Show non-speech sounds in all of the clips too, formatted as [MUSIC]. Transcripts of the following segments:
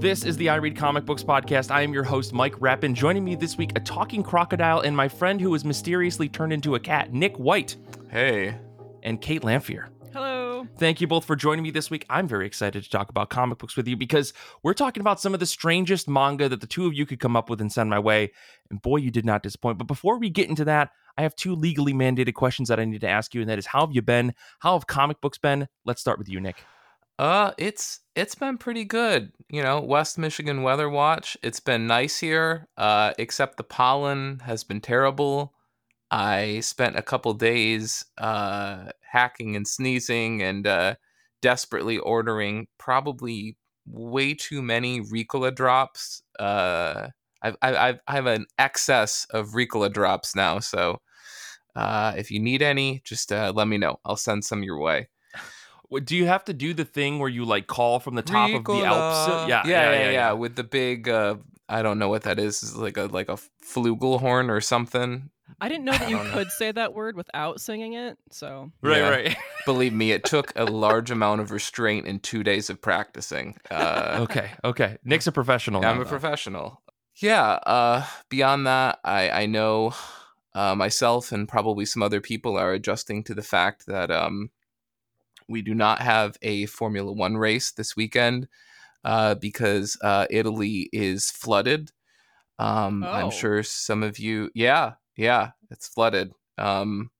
This is the I Read Comic Books podcast. I am your host, Mike Rapin. Joining me this week, a talking crocodile and my friend who was mysteriously turned into a cat, Nick White. Hey. And Kait Lamphere. Hello. Thank you both for joining me this week. I'm very excited to talk about comic books with you because we're talking about some of the strangest manga that the two of you could come up with and send my way. And boy, you did not disappoint. But before we get into that, I have two legally mandated questions that I need to ask you, and that is how have you been? How have comic books been? Let's start with you, Nick. Uh, it's it's been pretty good. You know, West Michigan Weather Watch. It's been nice here. Uh, except the pollen has been terrible. I spent a couple days uh hacking and sneezing and uh desperately ordering probably way too many Ricola drops. Uh, I've, I've I have an excess of Ricola drops now, so uh, if you need any, just uh, let me know. I'll send some your way. What, Do you have to do the thing where you like call from the top of the Alps? Ricola. Yeah, yeah, yeah, yeah, With the big, uh, I don't know what that is. It's like a like a flugelhorn or something. I didn't know that you don't know. could say that word without singing it. So Right, Yeah. right. [LAUGHS] Believe me, it took a large amount of restraint and two days of practicing. Uh, [LAUGHS] okay, okay. Nick's a professional. now, I'm a though. professional. Yeah. Uh, beyond that, I I know uh, myself and probably some other people are adjusting to the fact that um, we do not have a Formula One race this weekend uh, because uh, Italy is flooded. Um, Oh. I'm sure some of you, yeah, yeah, it's flooded. Um,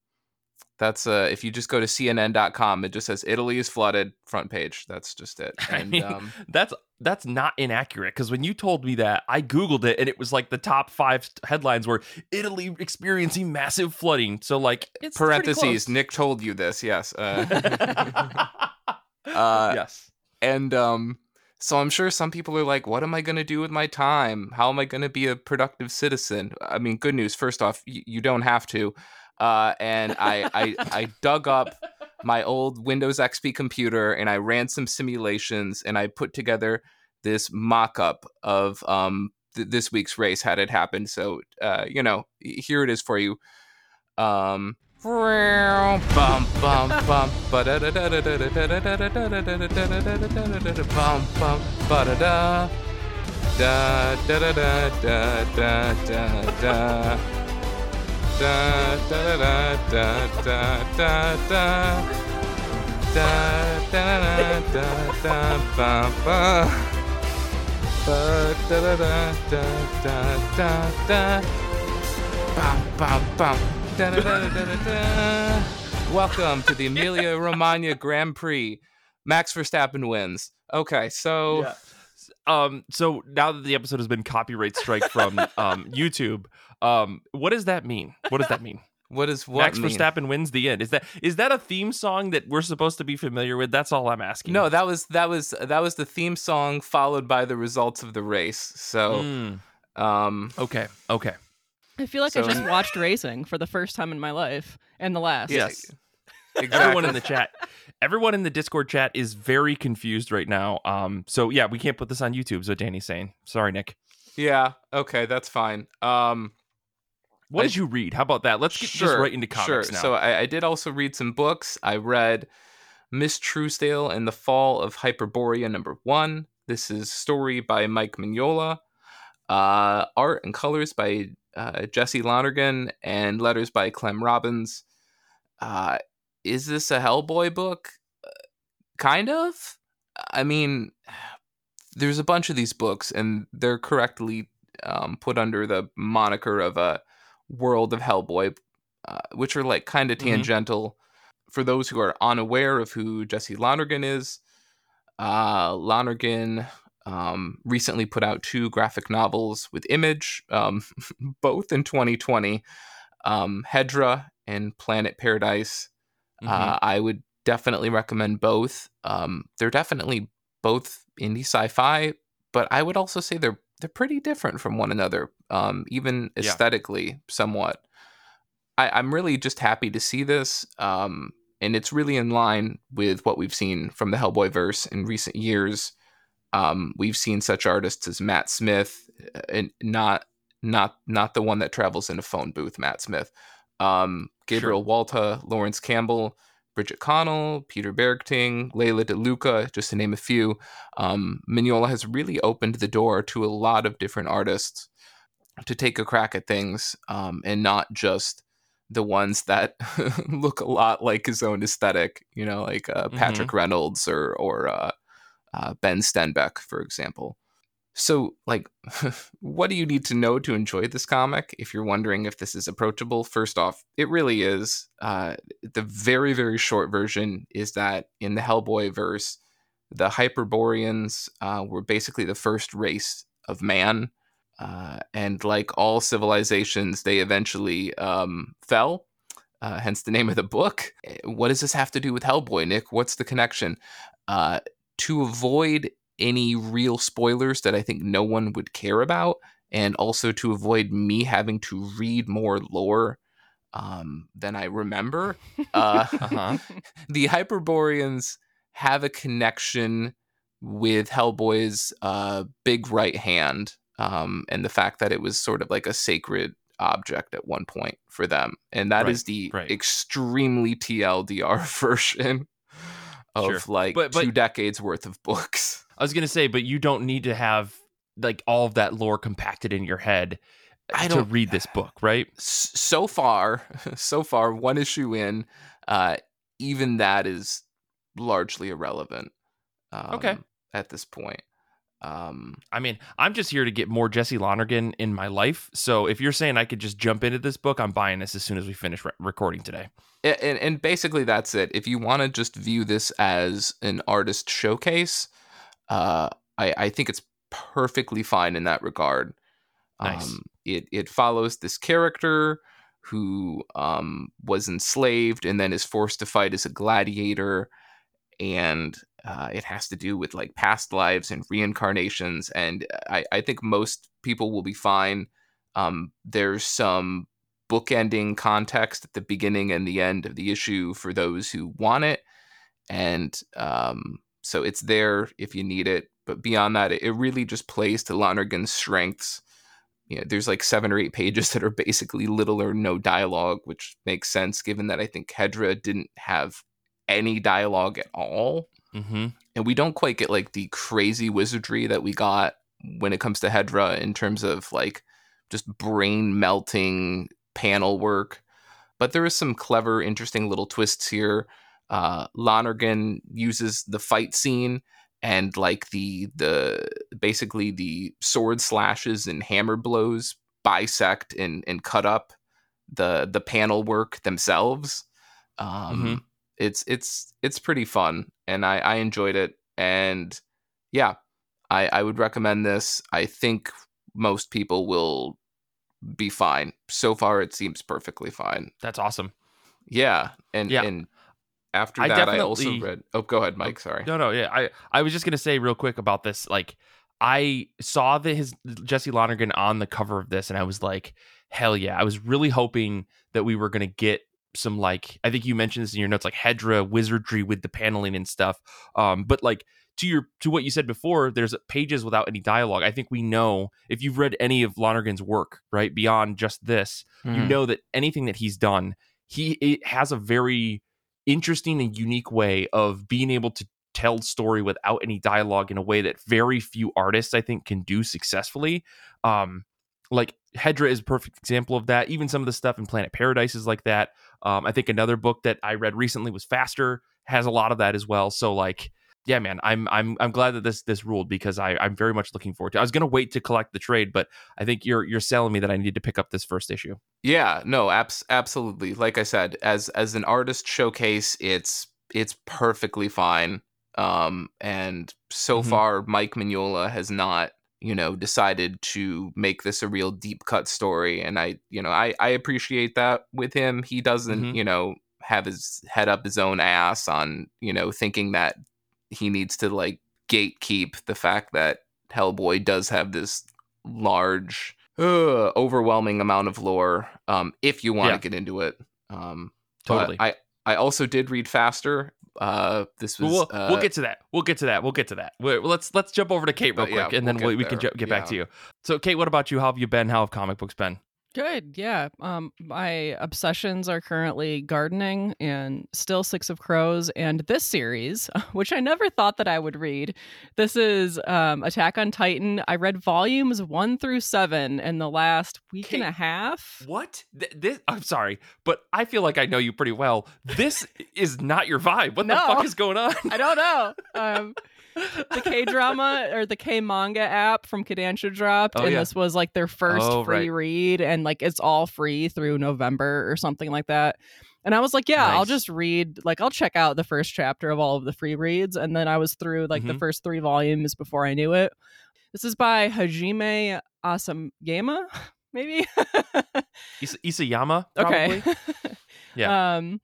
that's uh, if you just go to CNN.com, it just says Italy is flooded front page. That's just it. [LAUGHS] I mean, um, That's that's not inaccurate because when you told me that, I googled it and it was like the top five headlines were Italy experiencing massive flooding. So like, it's parentheses nick told you this yes uh, [LAUGHS] uh, yes, and um so i'm sure some people are like what am i going to do with my time how am i going to be a productive citizen i mean good news first off y- you don't have to uh, and I, I [LAUGHS] i dug up my old windows xp computer and i ran some simulations and i put together this mock-up of um th- this week's race had it happened so uh you know here it is for you. Um bum bum bum bum bum ba-da-da da da da da da da da da da da da da da da da da da da da da ba ba ba da da da da da da da Bum, bum, bum. Da-da-da-da-da-da. Welcome to the Emilia Romagna Grand Prix. Max Verstappen wins. Okay, so Yeah. Um, so now that the episode has been copyright strike from um [LAUGHS] YouTube, um, what does that mean? What does that mean? [LAUGHS] what is what Max mean? Verstappen wins the end. Is that is that a theme song that we're supposed to be familiar with? That's all I'm asking. No, that was that was that was the theme song followed by the results of the race. So, Mm, um, okay, okay. I feel like So- I just watched racing for the first time in my life and the last. Yes. exactly. everyone in the [LAUGHS] chat everyone in the discord chat is very confused right now um so yeah we can't put this on youtube So danny's saying sorry nick yeah, okay, that's fine. Um, what I- did you read how about that let's get just right into comics sure. now So I, I did also read some books. I read Miss Truesdale and the Fall of Hyperborea number one. This is story by Mike Mignola, uh, art and colors by uh, Jesse Lonergan, and letters by Clem Robins. Uh, is this a Hellboy book? Uh, kind of. I mean, there's a bunch of these books, and they're correctly um, put under the moniker of a world of Hellboy, uh, which are like kind of Mhm. tangential. For those who are unaware of who Jesse Lonergan is, uh, Lonergan um, recently put out two graphic novels with Image, um, [LAUGHS] both in 2020, um, Hedra and Planet Paradise. Mhm. Uh, I would definitely recommend both. Um, they're definitely both indie sci-fi, but I would also say they're they're pretty different from one another, um, even Yeah. aesthetically, somewhat. I, I'm really just happy to see this, um, and it's really in line with what we've seen from the Hellboy verse in recent years. Um, we've seen such artists as Matt Smith, uh, and not not not the one that travels in a phone booth, Matt Smith. Um, Gabriel Walta, Laurence Campbell, Bridgit Connell, Peter Bergting, Leila del Duca, just to name a few. Um, Mignola has really opened the door to a lot of different artists to take a crack at things um, and not just the ones that [LAUGHS] look a lot like his own aesthetic, you know, like uh, Patric Reynolds or or uh, uh, Ben Stenbeck, for example. So, like, [LAUGHS] what do you need to know to enjoy this comic? If you're wondering if this is approachable, first off, it really is. Uh, the very, very short version is that in the Hellboy verse, the Hyperboreans uh, were basically the first race of man. Uh, and like all civilizations, they eventually um, fell. Uh, hence the name of the book. Eh, what does this have to do with Hellboy, Nick? What's the connection? Uh, to avoid any real spoilers that I think no one would care about, and also to avoid me having to read more lore um, than I remember. [LAUGHS] Uh, Uh-huh. [LAUGHS] the Hyperboreans have a connection with Hellboy's uh, big right hand, um, and the fact that it was sort of like a sacred object at one point for them, and that is Right, the right. extremely TLDR [LAUGHS] version of Sure. like But- but- two decades worth of books. I was gonna say, but you don't need to have like all of that lore compacted in your head I to read this book, right? So far, [LAUGHS] so far, one issue in, uh, even that is largely irrelevant. Um, Okay. At this point, um, I mean, I'm just here to get more Jesse Lonergan in my life. So if you're saying I could just jump into this book, I'm buying this as soon as we finish re- recording today. and, and basically that's it. If you want to just view this as an artist showcase, uh, I, I think it's perfectly fine in that regard. Nice. Um, it it follows this character who um, was enslaved and then is forced to fight as a gladiator, and uh, it has to do with like past lives and reincarnations. And I, I think most people will be fine. Um, there's some bookending context at the beginning and the end of the issue for those who want it, and um, so it's there if you need it. But beyond that, it, it really just plays to Lonergan's strengths you know, there's like seven or eight pages that are basically little or no dialogue, which makes sense given that I think Hedra didn't have any dialogue at all. Mm-hmm. And we don't quite get like the crazy wizardry that we got when it comes to Hedra in terms of like just brain melting panel work. But there is some clever, interesting little twists here. Uh, Lonergan uses the fight scene and like the the basically the sword slashes and hammer blows bisect and and cut up the the panel work themselves. Um, Mhm. It's it's it's pretty fun, and I I enjoyed it, and yeah, I I would recommend this. I think most people will be fine. So far, it seems perfectly fine. That's awesome. Yeah, and Yeah. and after I that, I also read. Oh, go ahead, Mike. Sorry. No, no, yeah. I, I was just gonna say real quick about this. Like, I saw the his Jesse Lonergan on the cover of this, and I was like, hell yeah! I was really hoping that we were gonna get some like I think you mentioned this in your notes, like Hedra wizardry with the paneling and stuff. Um, but like to your to what you said before, there's pages without any dialogue. I think we know if you've read any of Lonergan's work, right, beyond just this, you Mhm. know that anything that he's done, he it has a very interesting and unique way of being able to tell story without any dialogue in a way that very few artists I think can do successfully. Um, like Hedra is a perfect example of that. Even some of the stuff in Planet Paradise is like that. Um, I think another book that I read recently was Faster has a lot of that as well. So like, yeah, man, I'm I'm I'm glad that this this ruled because I I'm very much looking forward to. I was gonna wait to collect the trade, but I think you're you're selling me that I need to pick up this first issue. Yeah, no, abs- absolutely. Like I said, as as an artist showcase, it's it's perfectly fine. Um, and so Mhm. far, Mike Mignola has not, you know, decided to make this a real deep cut story, and I, you know, I I appreciate that with him. He doesn't, Mhm. you know, have his head up his own ass on, you know, thinking that he needs to like gatekeep the fact that Hellboy does have this large uh, overwhelming amount of lore um, if you want to Yeah. get into it. Um, Totally. I I also did read faster. Uh, this was we'll, uh, we'll get to that. We'll get to that. We'll get to that. we let's let's jump over to Kait real But yeah, quick, and we'll then we, we can ju- get back to you. So, Kait, what about you? How have you been? How have comic books been? Good. Yeah. Um, my obsessions are currently gardening and still Six of Crows and this series, [LAUGHS] which I never thought that I would read. This is um, Attack on Titan. I read volumes one through seven in the last week and a half. What? Th- this? I'm sorry, but I feel like I know you pretty well. This is not your vibe. What the fuck is going on? I don't know. [LAUGHS] Um, the K drama [LAUGHS] or the K manga app from Kodansha dropped, Oh, and yeah. this was like their first Oh, free right. read, and like it's all free through November or something like that. And I was like, yeah, I'll just read, like, I'll check out the first chapter of all of the free reads, and then I was through like the Mhm. first three volumes before I knew it. This is by Hajime Asayama, [LAUGHS] maybe. Is- Isayama, probably. Okay. [LAUGHS] Yeah. Um,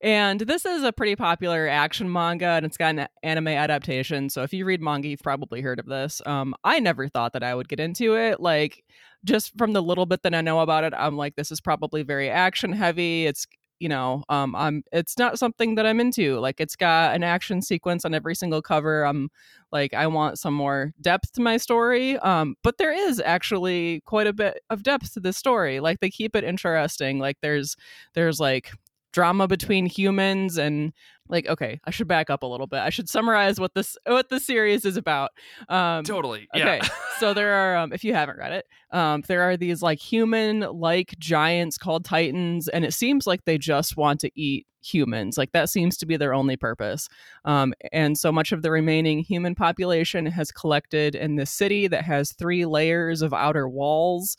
and this is a pretty popular action manga, and it's got an anime adaptation. So if you read manga, you've probably heard of this. Um, I never thought that I would get into it. Like, just from the little bit that I know about it, I'm like, this is probably very action heavy. It's you know, um, I'm. It's not something that I'm into. Like, it's got an action sequence on every single cover. I'm like, I want some more depth to my story. Um, but there is actually quite a bit of depth to this story. Like, they keep it interesting. Like, there's there's like drama between humans and like okay i should back up a little bit i should summarize what this what the series is about um totally. okay Yeah. so there are um, if you haven't read it um there are these like human like giants called titans and it seems like they just want to eat humans like that seems to be their only purpose um and so much of the remaining human population has collected in this city that has three layers of outer walls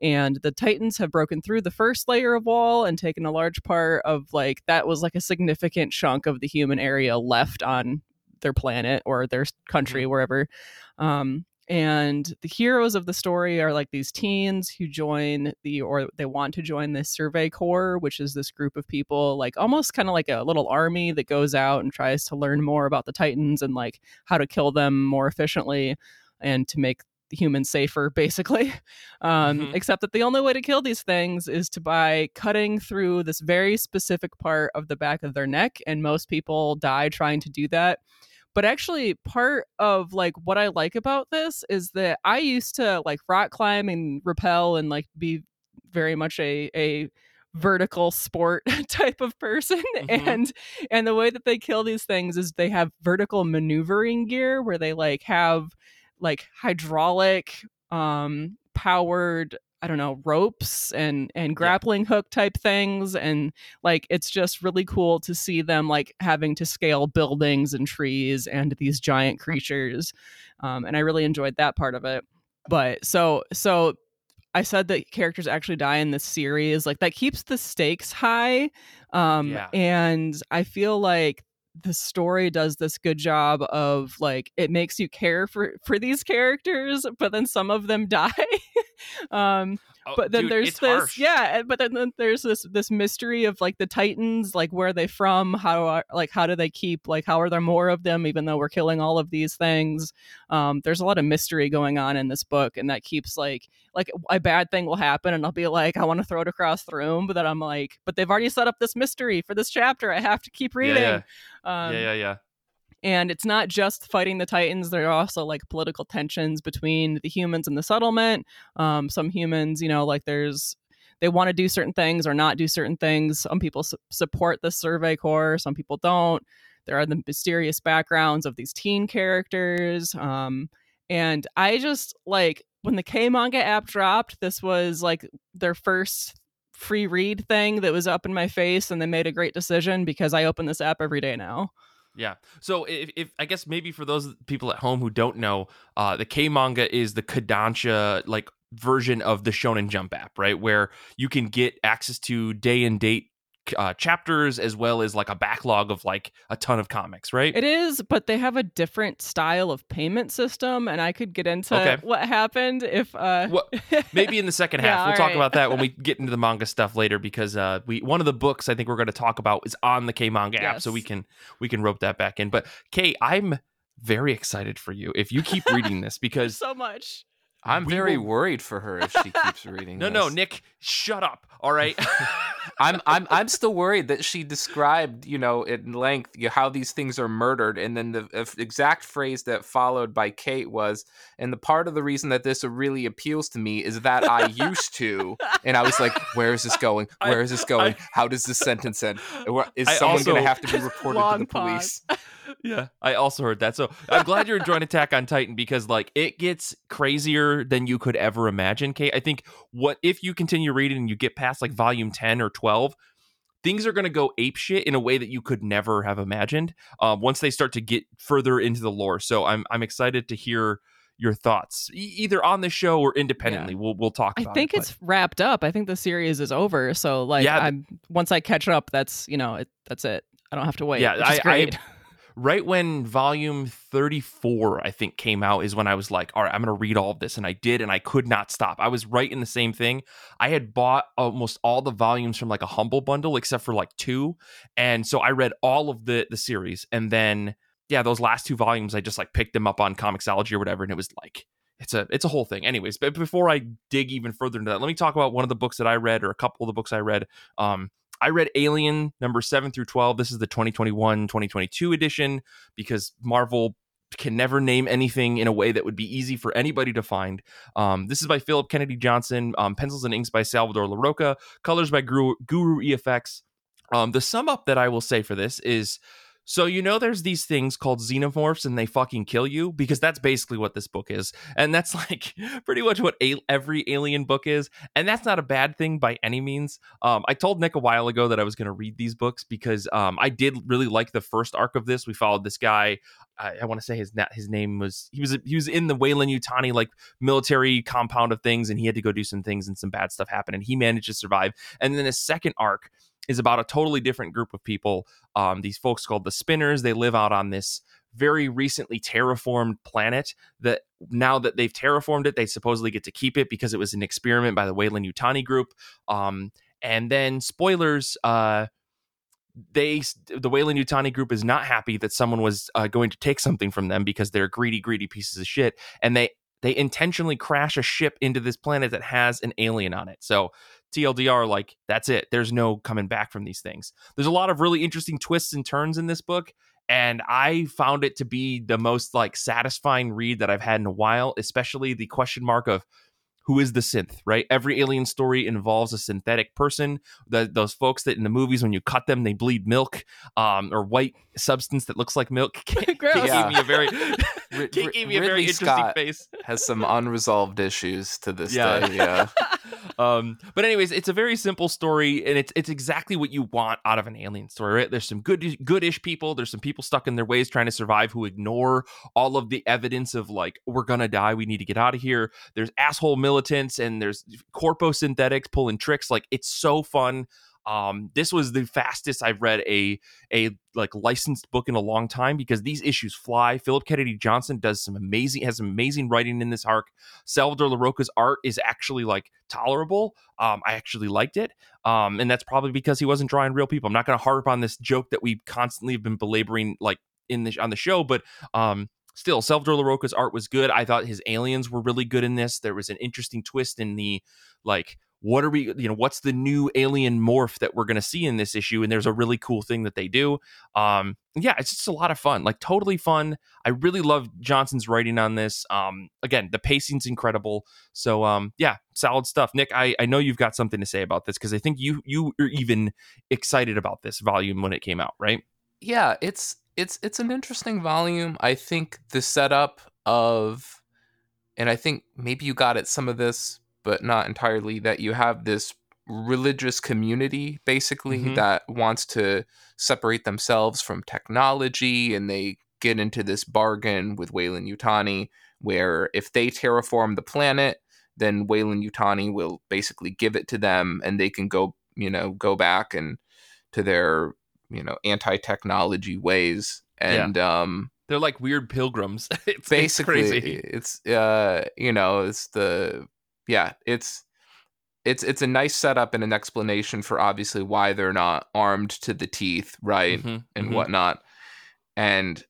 and the titans have broken through the first layer of wall and taken a large part of like that was like a significant chunk of the human area left on their planet or their country wherever. Um and the heroes of the story are like these teens who join the or they want to join the survey corps which is this group of people like almost kind of like a little army that goes out and tries to learn more about the titans and like how to kill them more efficiently and to make humans safer basically um, Mhm. except that the only way to kill these things is to by cutting through this very specific part of the back of their neck and most people die trying to do that but actually part of like what i like about this is that i used to like rock climb and rappel and like be very much a a vertical sport [LAUGHS] type of person [LAUGHS] Mhm. and and the way that they kill these things is they have vertical maneuvering gear where they like have like hydraulic um powered i don't know ropes and and grappling hook type things and like it's just really cool to see them like having to scale buildings and trees and these giant creatures um and i really enjoyed that part of it but so so I said that characters actually die in this series. Like that keeps the stakes high. Um Yeah. and I feel like the story does this good job of like it makes you care for for these characters, but then some of them [LAUGHS] die. um Oh, but then dude, there's this harsh. yeah but then, then there's this this mystery of like the titans like where are they from? How are like how do they keep like how are there more of them even though we're killing all of these things? Um there's a lot of mystery going on in this book and that keeps like like a bad thing will happen and i'll be like i want to throw it across the room but then i'm like but they've already set up this mystery for this chapter. I have to keep reading Yeah, um yeah, yeah, yeah. and it's not just fighting the titans there are also like political tensions between the humans and the settlement. Um, some humans you know like there's they want to do certain things or not do certain things. Some people su- support the survey corps some people don't. There are the mysterious backgrounds of these teen characters. Um, and i just like when the k manga app dropped this was like their first free read thing that was up in my face and they made a great decision because i open this app every day now Yeah. So if, if I guess maybe for those people at home who don't know, uh, the K manga is the Kodansha like version of the Shonen Jump app, right? Where you can get access to day and date uh, chapters as well as like a backlog of like a ton of comics, right? It is, but they have a different style of payment system, and I could get into Okay. what happened if uh Well, maybe in the [LAUGHS] second half Yeah, we'll talk right. about that when we [LAUGHS] get into the manga stuff later because uh we one of the books I think we're going to talk about is on the K manga app so we can we can rope that back in but Kait I'm very excited for you if you keep reading this [LAUGHS] because so much. I'm we very will- [LAUGHS] worried for her if she keeps reading. No, no. Nick, shut up. All right. [LAUGHS] [LAUGHS] I'm I'm I'm still worried that she described, you know, in length how these things are murdered, and then the exact phrase that followed by Kait was, "And the part of the reason that this really appeals to me is that I used to." And I was like, "Where is this going? Where is this going? I- how does this sentence end? Is I someone going to have to be reported to the pause. police?" Yeah, I also heard that. So I'm glad you're enjoying Attack on Titan because like it gets crazier than you could ever imagine. Kait, I think what if you continue reading and you get past like volume 10 or 12, things are going to go ape shit in a way that you could never have imagined. Um, once they start to get further into the lore. So I'm I'm excited to hear your thoughts e- either on the show or independently. We'll we'll talk. I think it, but- it's wrapped up. I think the series is over. So like, Yeah. I'm once I catch up, that's you know, it, that's it. I don't have to wait. Yeah, I- I-. [LAUGHS] right when volume 34 i think came out is when i was like all right i'm gonna read all of this and i did and i could not stop. I was right in the same thing. I had bought almost all the volumes from like a humble bundle except for like two and so i read all of the the series and then yeah those last two volumes i just like picked them up on comiXology or whatever and it was like it's a it's a whole thing. Anyways but before i dig even further into that let me talk about one of the books that i read or a couple of the books i read um I read Alien number 7 through 12. This is the 2021 2022 edition because Marvel can never name anything in a way that would be easy for anybody to find. Um, this is by Philip Kennedy Johnson, um, pencils and inks by Salvador Larroca, colors by Guru, Guru EFX. Um, the sum up that I will say for this is so you know there's these things called xenomorphs and they fucking kill you because that's basically what this book is and that's [LAUGHS] like pretty much what a- every alien book is and that's not a bad thing by any means um, I told Nick a while ago that I was going to read these books because um, I did really like the first arc of this. We followed this guy. I, I want to say his na- his name was he was he was in the Weyland-Yutani like military compound of things, and he had to go do some things, and some bad stuff happened, and he managed to survive. And then his second arc is about a totally different group of people. Um, these folks called the Spinners. They live out on this very recently terraformed planet that now that they've terraformed it, they supposedly get to keep it because it was an experiment by the Weyland-Yutani group. Um, and then spoilers, uh, they the Weyland-Yutani group is not happy that someone was uh, going to take something from them because they're greedy, greedy pieces of shit, and they they intentionally crash a ship into this planet that has an alien on it. So TLDR, like that's it. There's no coming back from these things. There's a lot of really interesting twists and turns in this book, and I found it to be the most like satisfying read that I've had in a while. Especially the question mark of who is the synth, right? Every alien story involves a synthetic person. The, those folks that in the movies, when you cut them, they bleed milk um, or white substance that looks like milk. Kait. Yeah. gave me a very, [LAUGHS] Kait [LAUGHS] gave me a very interesting Scott face. has some unresolved issues to this Yeah. day. Yeah. [LAUGHS] um, but anyways, it's a very simple story, and it's it's exactly what you want out of an alien story. Right? There's some good goodish people. There's some people stuck in their ways trying to survive who ignore all of the evidence of like we're gonna die. We need to get out of here. There's asshole militants and there's corpo synthetics pulling tricks. Like it's so fun. Um, this was the fastest I've read a a like licensed book in a long time because these issues fly. Philip Kennedy Johnson does some amazing has amazing writing in this arc. Salvador Larroca's art is actually like tolerable. Um, I actually liked it. Um, and that's probably because he wasn't drawing real people. I'm not going to harp on this joke that we constantly have been belaboring like in the on the show, but um, still, Salvador Larroca's art was good. I thought his aliens were really good in this. There was an interesting twist in the like what are we you know what's the new alien morph that we're going to see in this issue? And there's a really cool thing that they do. Um yeah it's just a lot of fun like totally fun. I really love johnson's writing on this. Um again the pacing's incredible. So um yeah solid stuff. Nick i i know you've got something to say about this because i think you you were even excited about this volume when it came out right? Yeah it's it's it's an interesting volume i think the setup of and i think maybe you got at some of this but not entirely that you have this religious community basically Mhm. that wants to separate themselves from technology and they get into this bargain with Weyland-Yutani where if they terraform the planet then Weyland-Yutani will basically give it to them and they can go you know go back and to their you know anti-technology ways Yeah. and um they're like weird pilgrims [LAUGHS] it's, it's basically crazy it's uh you know it's the yeah it's it's it's a nice setup and an explanation for obviously why they're not armed to the teeth right Mhm, and mhm. whatnot and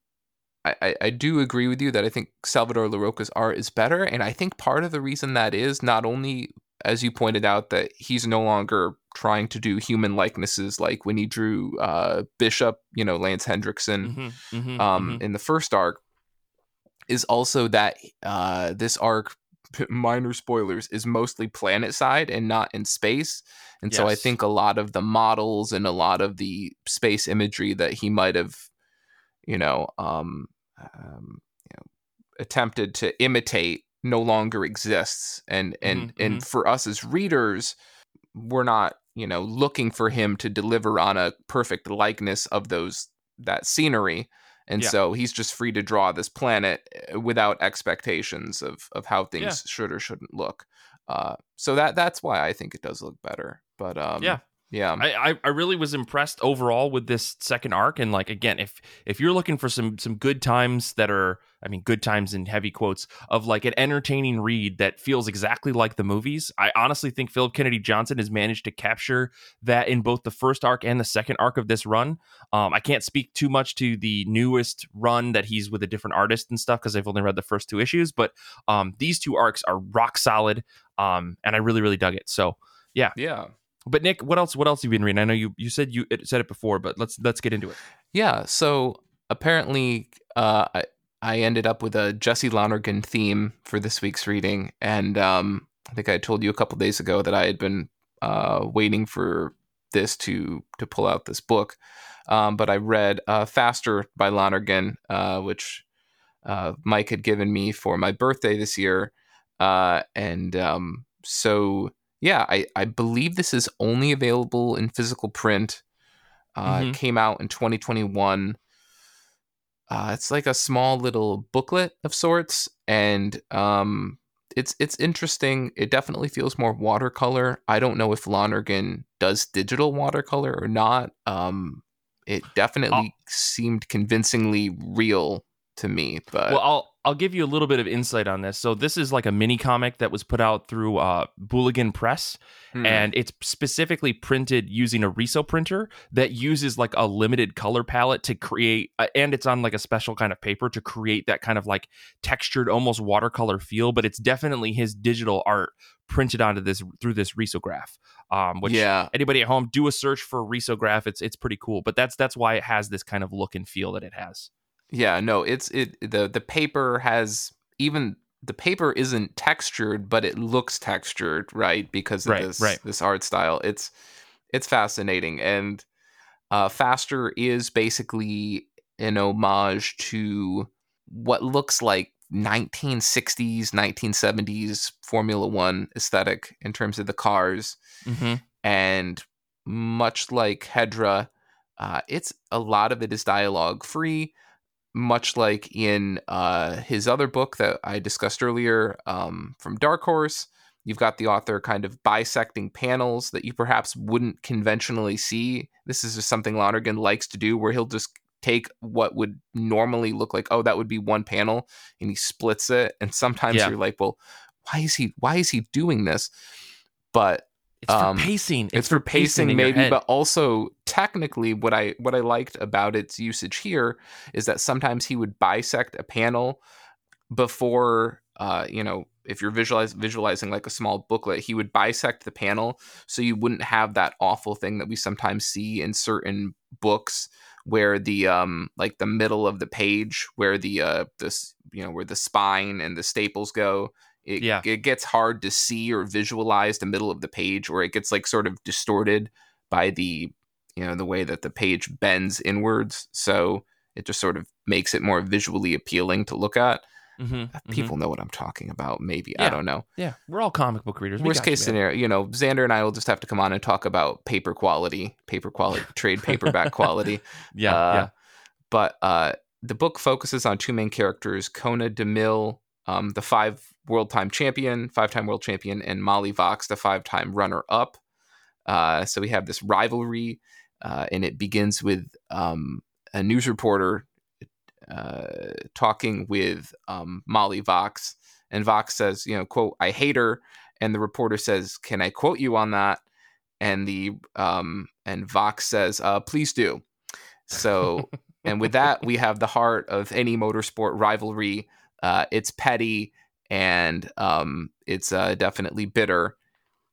I, I, I do agree with you that I think Salvador Larroca's art is better, and I think part of the reason that is not only, as you pointed out, that he's no longer trying to do human likenesses like when he drew uh, Bishop, you know, Lance Henriksen, Mm-hmm, mm-hmm, um, mhm. in the first arc, is also that uh, this arc, minor spoilers, is mostly planet side and not in space. And so I think a lot of the models and a lot of the space imagery that he might have, you know, um, um, you know, attempted to imitate no longer exists. And and Mhm, and for us as readers, we're not, you know, looking for him to deliver on a perfect likeness of those that scenery. And Yeah. so he's just free to draw this planet uh, without expectations of of how things Yeah. should or shouldn't look. Uh, so that that's why I think it does look better. But um, Yeah. yeah, I, I I really was impressed overall with this second arc, and like again, if if you're looking for some some good times that are, I mean, good times in heavy quotes of like an entertaining read that feels exactly like the movies, I honestly think Philip Kennedy Johnson has managed to capture that in both the first arc and the second arc of this run. Um, I can't speak too much to the newest run that he's with a different artist and stuff because I've only read the first two issues, but um, these two arcs are rock solid, um, and I really really dug it. So. yeah. Yeah. But Nick, what else? What else have you been reading? I know you you said you said it before, but let's let's get into it. Yeah, so apparently uh, I, ended up with a Jesse Lonergan theme for this week's reading, and um, I think I told you a couple days ago that I had been uh, waiting for this to to pull out this book, um, but I read uh, Faster by Lonergan, uh, which uh, Mike had given me for my birthday this year, uh, and um, so yeah, I, I believe this is only available in physical print. Uh, Mhm. It came out in 2021. Uh, it's like a small little booklet of sorts, and um, it's it's interesting. It definitely feels more watercolor. I don't know if Lonergan does digital watercolor or not. Um, it definitely seemed convincingly real to me, but well, I'll I'll give you a little bit of insight on this. So this is like a mini comic that was put out through uh, Booligan Press, hmm, and it's specifically printed using a Riso printer that uses like a limited color palette to create, uh, and it's on like a special kind of paper to create that kind of like textured, almost watercolor feel. But it's definitely his digital art printed onto this through this risograph. Um, which yeah, anybody at home do a search for risograph. It's it's pretty cool. But that's that's why it has this kind of look and feel that it has. Yeah, no, it's it the the paper has even the paper isn't textured, but it looks textured, right? Because of Right, this right. this art style. It's it's fascinating. And uh Faster is basically an homage to what looks like 1960s, 1970s Formula One aesthetic in terms of the cars Mm-hmm. and much like Hedra, uh, it's a lot of it is dialogue free, much like in uh, his other book that I discussed earlier um, from Dark Horse. You've got the author kind of bisecting panels that you perhaps wouldn't conventionally see. This is just something Lonergan likes to do, where he'll just take what would normally look like, oh, that would be one panel, and he splits it. And sometimes Yeah. you're like, well, why is he why is he doing this? But It's for Um, pacing. it's, for pacing, in your maybe but also technically what i what i liked about its usage here is that sometimes he would bisect a panel before uh you know if you're visualize, visualizing like a small booklet he would bisect the panel so you wouldn't have that awful thing that we sometimes see in certain books where the um like the middle of the page where the uh this you know where the spine and the staples go it, Yeah. it gets hard to see or visualize the middle of the page or it gets like sort of distorted by the you know the way that the page bends inwards so it just sort of makes it more visually appealing to look at Mhm, mhm. people know what i'm talking about maybe i don't know Yeah, we're all comic book readers. We worst got you, case scenario you know Zander and i will just have to come on and talk about paper quality paper quality [LAUGHS] trade paperback quality [LAUGHS] Yeah, uh, yeah. but uh, the book focuses on two main characters Kona DeMille, um, the five world time champion, five time world champion, and Molly Vox, the five time runner up. Uh, so we have this rivalry, uh, and it begins with um, a news reporter uh, talking with um, Molly Vox. And Vox says, you know, quote, I hate her. And the reporter says, Can I quote you on that? And the um, and Vox says, uh, please do. So and with that, we have the heart of any motorsport rivalry. Uh, it's petty and um, it's uh, definitely bitter,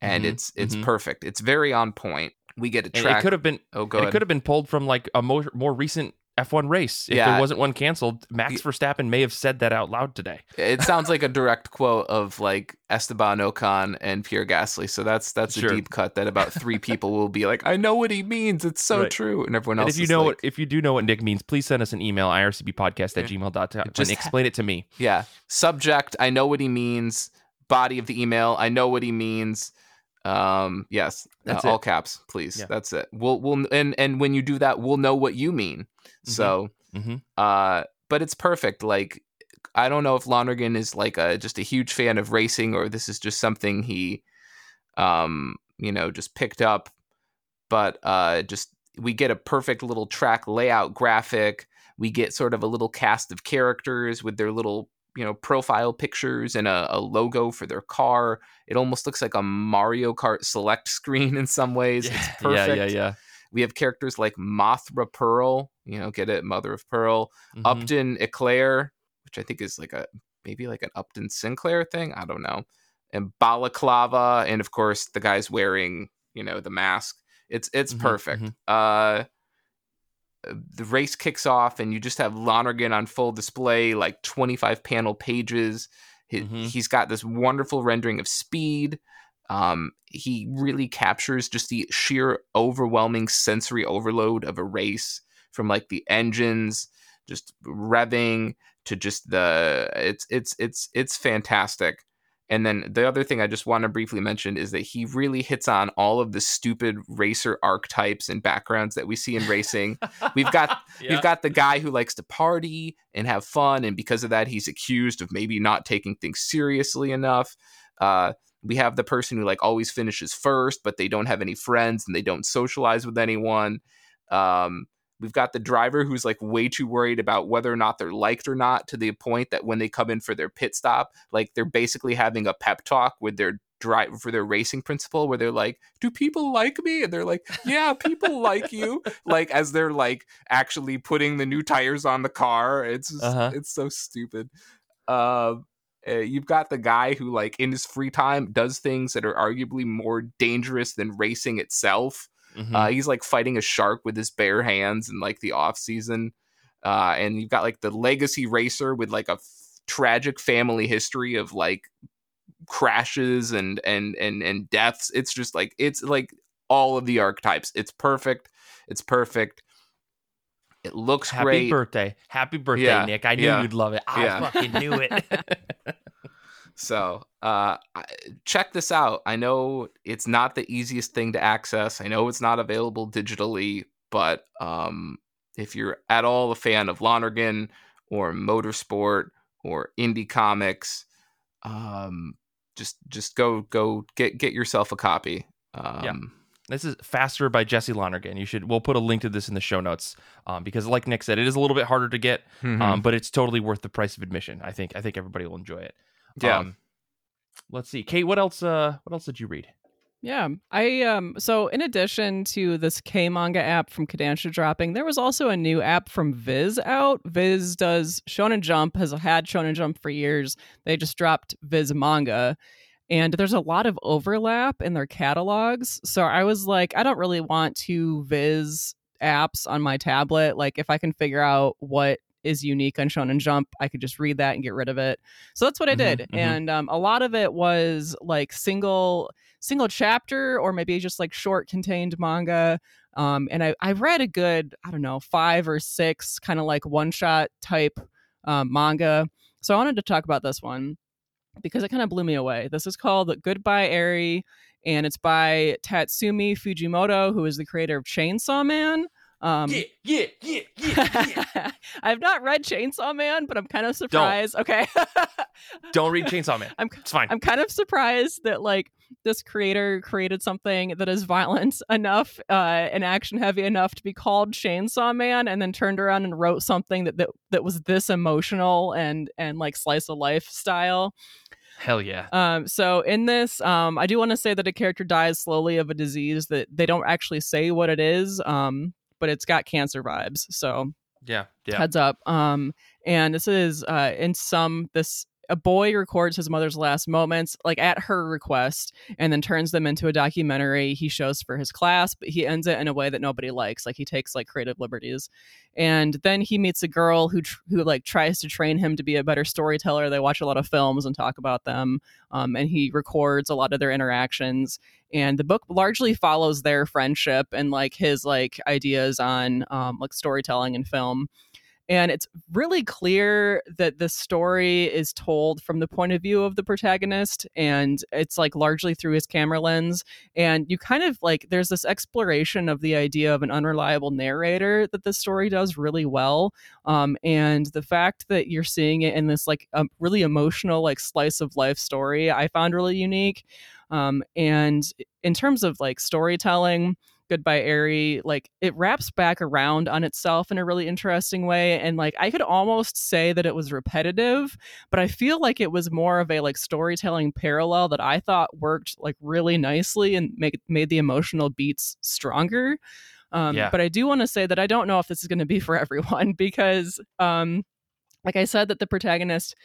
and Mhm, it's it's mhm. perfect. It's very on point. We get a And track. it could have been oh, go it could have been pulled from like a more, more recent F1 race. If Yeah. there wasn't one canceled, Max Verstappen may have said that out loud today. It sounds like a direct quote of like Esteban Ocon and Pierre Gasly. So that's that's Sure. a deep cut that about three people will be like, I know what he means. It's so Right. true, and everyone And else. if you know like, what if you do know what Nick means, please send us an email, ircbpodcast at gmail.com Just and explain it to me. yeah, subject. I know what he means. Body of the email. I know what he means. Um, yes, uh, all caps, please. Yeah. That's it. We'll we'll and and when you do that, we'll know what you mean. So, Mhm. uh, but it's perfect. Like, I don't know if Lonergan is like a just a huge fan of racing, or this is just something he, um, you know, just picked up. But uh, just we get a perfect little track layout graphic. We get sort of a little cast of characters with their little you know profile pictures and a, a logo for their car. It almost looks like a Mario Kart select [LAUGHS] screen in some ways. It's [LAUGHS] yeah, perfect. yeah, yeah. yeah. We have characters like Mothra Pearl, you know, get it, Mother of Pearl, Mhm. Upton Eclair, which I think is like a maybe like an Upton Sinclair thing. I don't know. And Balaclava, and of course the guy's wearing, you know, the mask. It's it's Mhm, perfect. mhm. Uh the race kicks off and you just have Lonergan on full display, like 25 panel pages. He, Mhm. He's got this wonderful rendering of speed. Um, he really captures just the sheer overwhelming sensory overload of a race from like the engines just revving to just the it's it's it's it's fantastic. And then the other thing I just want to briefly mention is that he really hits on all of the stupid racer archetypes and backgrounds that we see in racing. We've got [LAUGHS] Yeah. We've got the guy who likes to party and have fun, and because of that, he's accused of maybe not taking things seriously enough. Uh, we have the person who like always finishes first, but they don't have any friends and they don't socialize with anyone. Um, we've got the driver who's like way too worried about whether or not they're liked or not, to the point that when they come in for their pit stop, like they're basically having a pep talk with their drive for their racing principal where they're like do people like me? And they're like yeah people like you. [LAUGHS] Like as they're like actually putting the new tires on the car. It's just- Uh-huh. it's so stupid. Uh, uh, you've got the guy who like in his free time does things that are arguably more dangerous than racing itself Mhm. uh, he's like fighting a shark with his bare hands in like the off season uh, and you've got like the legacy racer with like a f- tragic family history of like crashes and and and and deaths it's just like it's like all of the archetypes it's perfect it's perfect it looks Happy great birthday. Happy birthday, Yeah, Nick. I knew yeah, you'd love it. I yeah. fucking knew it. [LAUGHS] [LAUGHS] So, uh, check this out. I know it's not the easiest thing to access. I know it's not available digitally, but um, if you're at all a fan of Lonergan or motorsport or indie comics, um, just just go go get get yourself a copy. Um, This is Faster by Jesse Lonergan. You should. We'll put a link to this in the show notes um, because, like Nick said, it is a little bit harder to get, mhm. um, but it's totally worth the price of admission. I think. I think everybody will enjoy it. Yeah. Um, let's see, Kate. What else? Uh, what else did you read? Yeah. I um so in addition to this K manga app from Kodansha dropping, there was also a new app from Viz out. Viz does Shonen Jump, has had Shonen Jump for years. They just dropped Viz manga. And there's a lot of overlap in their catalogs. So I was like, I don't really want two Viz apps on my tablet. Like if I can figure out what is unique on Shonen Jump, I could just read that and get rid of it. So that's what I Mhm, did. mhm. And um, a lot of it was like single single chapter or maybe just like short contained manga. Um, and I, I read a good, I don't know, five or six kind of like one shot type um, manga. So I wanted to talk about this one because it kind of blew me away. This is called Goodbye Eri, and it's by Tatsumi Fujimoto, who is the creator of Chainsaw Man. Um, yeah, yeah, yeah, [LAUGHS] yeah. I've not read Chainsaw Man, but I'm kind of surprised. Okay. [LAUGHS] Don't read Chainsaw Man. I'm It's fine. I'm kind of surprised that like this creator created something that is violent [LAUGHS] enough uh, and action heavy enough to be called Chainsaw Man, and then turned around and wrote something that that, that was this emotional and and like slice of life style. Hell yeah. Um, so in this, um, I do want to say that a character dies slowly of a disease that they don't actually say what it is, um, but it's got cancer vibes. So Yeah, yeah. Heads up. Um, and this is uh in some this a boy records his mother's last moments like at her request and then turns them into a documentary he shows for his class but he ends it in a way that nobody likes like he takes like creative liberties. And then he meets a girl who tr- who like tries to train him to be a better storyteller. They watch a lot of films and talk about them um, and he records a lot of their interactions. And the book largely follows their friendship and like his like ideas on um, like storytelling and film and it's really clear that the story is told from the point of view of the protagonist and it's like largely through his camera lens and you kind of like there's this exploration of the idea of an unreliable narrator that the story does really well um, and the fact that you're seeing it in this like a really emotional like slice of life story i found really unique um, and in terms of like storytelling Goodbye Eri, like it wraps back around on itself in a really interesting way. And like I could almost say that it was repetitive, but I feel like it was more of a like storytelling parallel that I thought worked like really nicely and make made the emotional beats stronger. Um, Yeah. But I do want to say that I don't know if this is going to be for [LAUGHS] everyone because, um, like I said, that the protagonist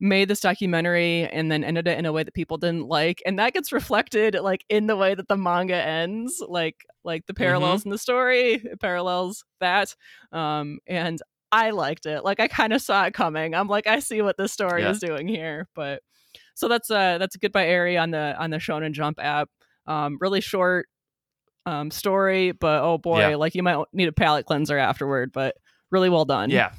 made this documentary and then ended it in a way that people didn't like and that gets [LAUGHS] reflected like in the way that the manga ends like like the parallels in the story it parallels that um and i liked it like i kind of saw it coming i'm like i see what this story Yeah. is doing here but so that's uh that's a Goodbye Eri on the on the shonen jump app um really short um story but oh boy Yeah. like you might need a palate cleanser afterward but really well done Yeah.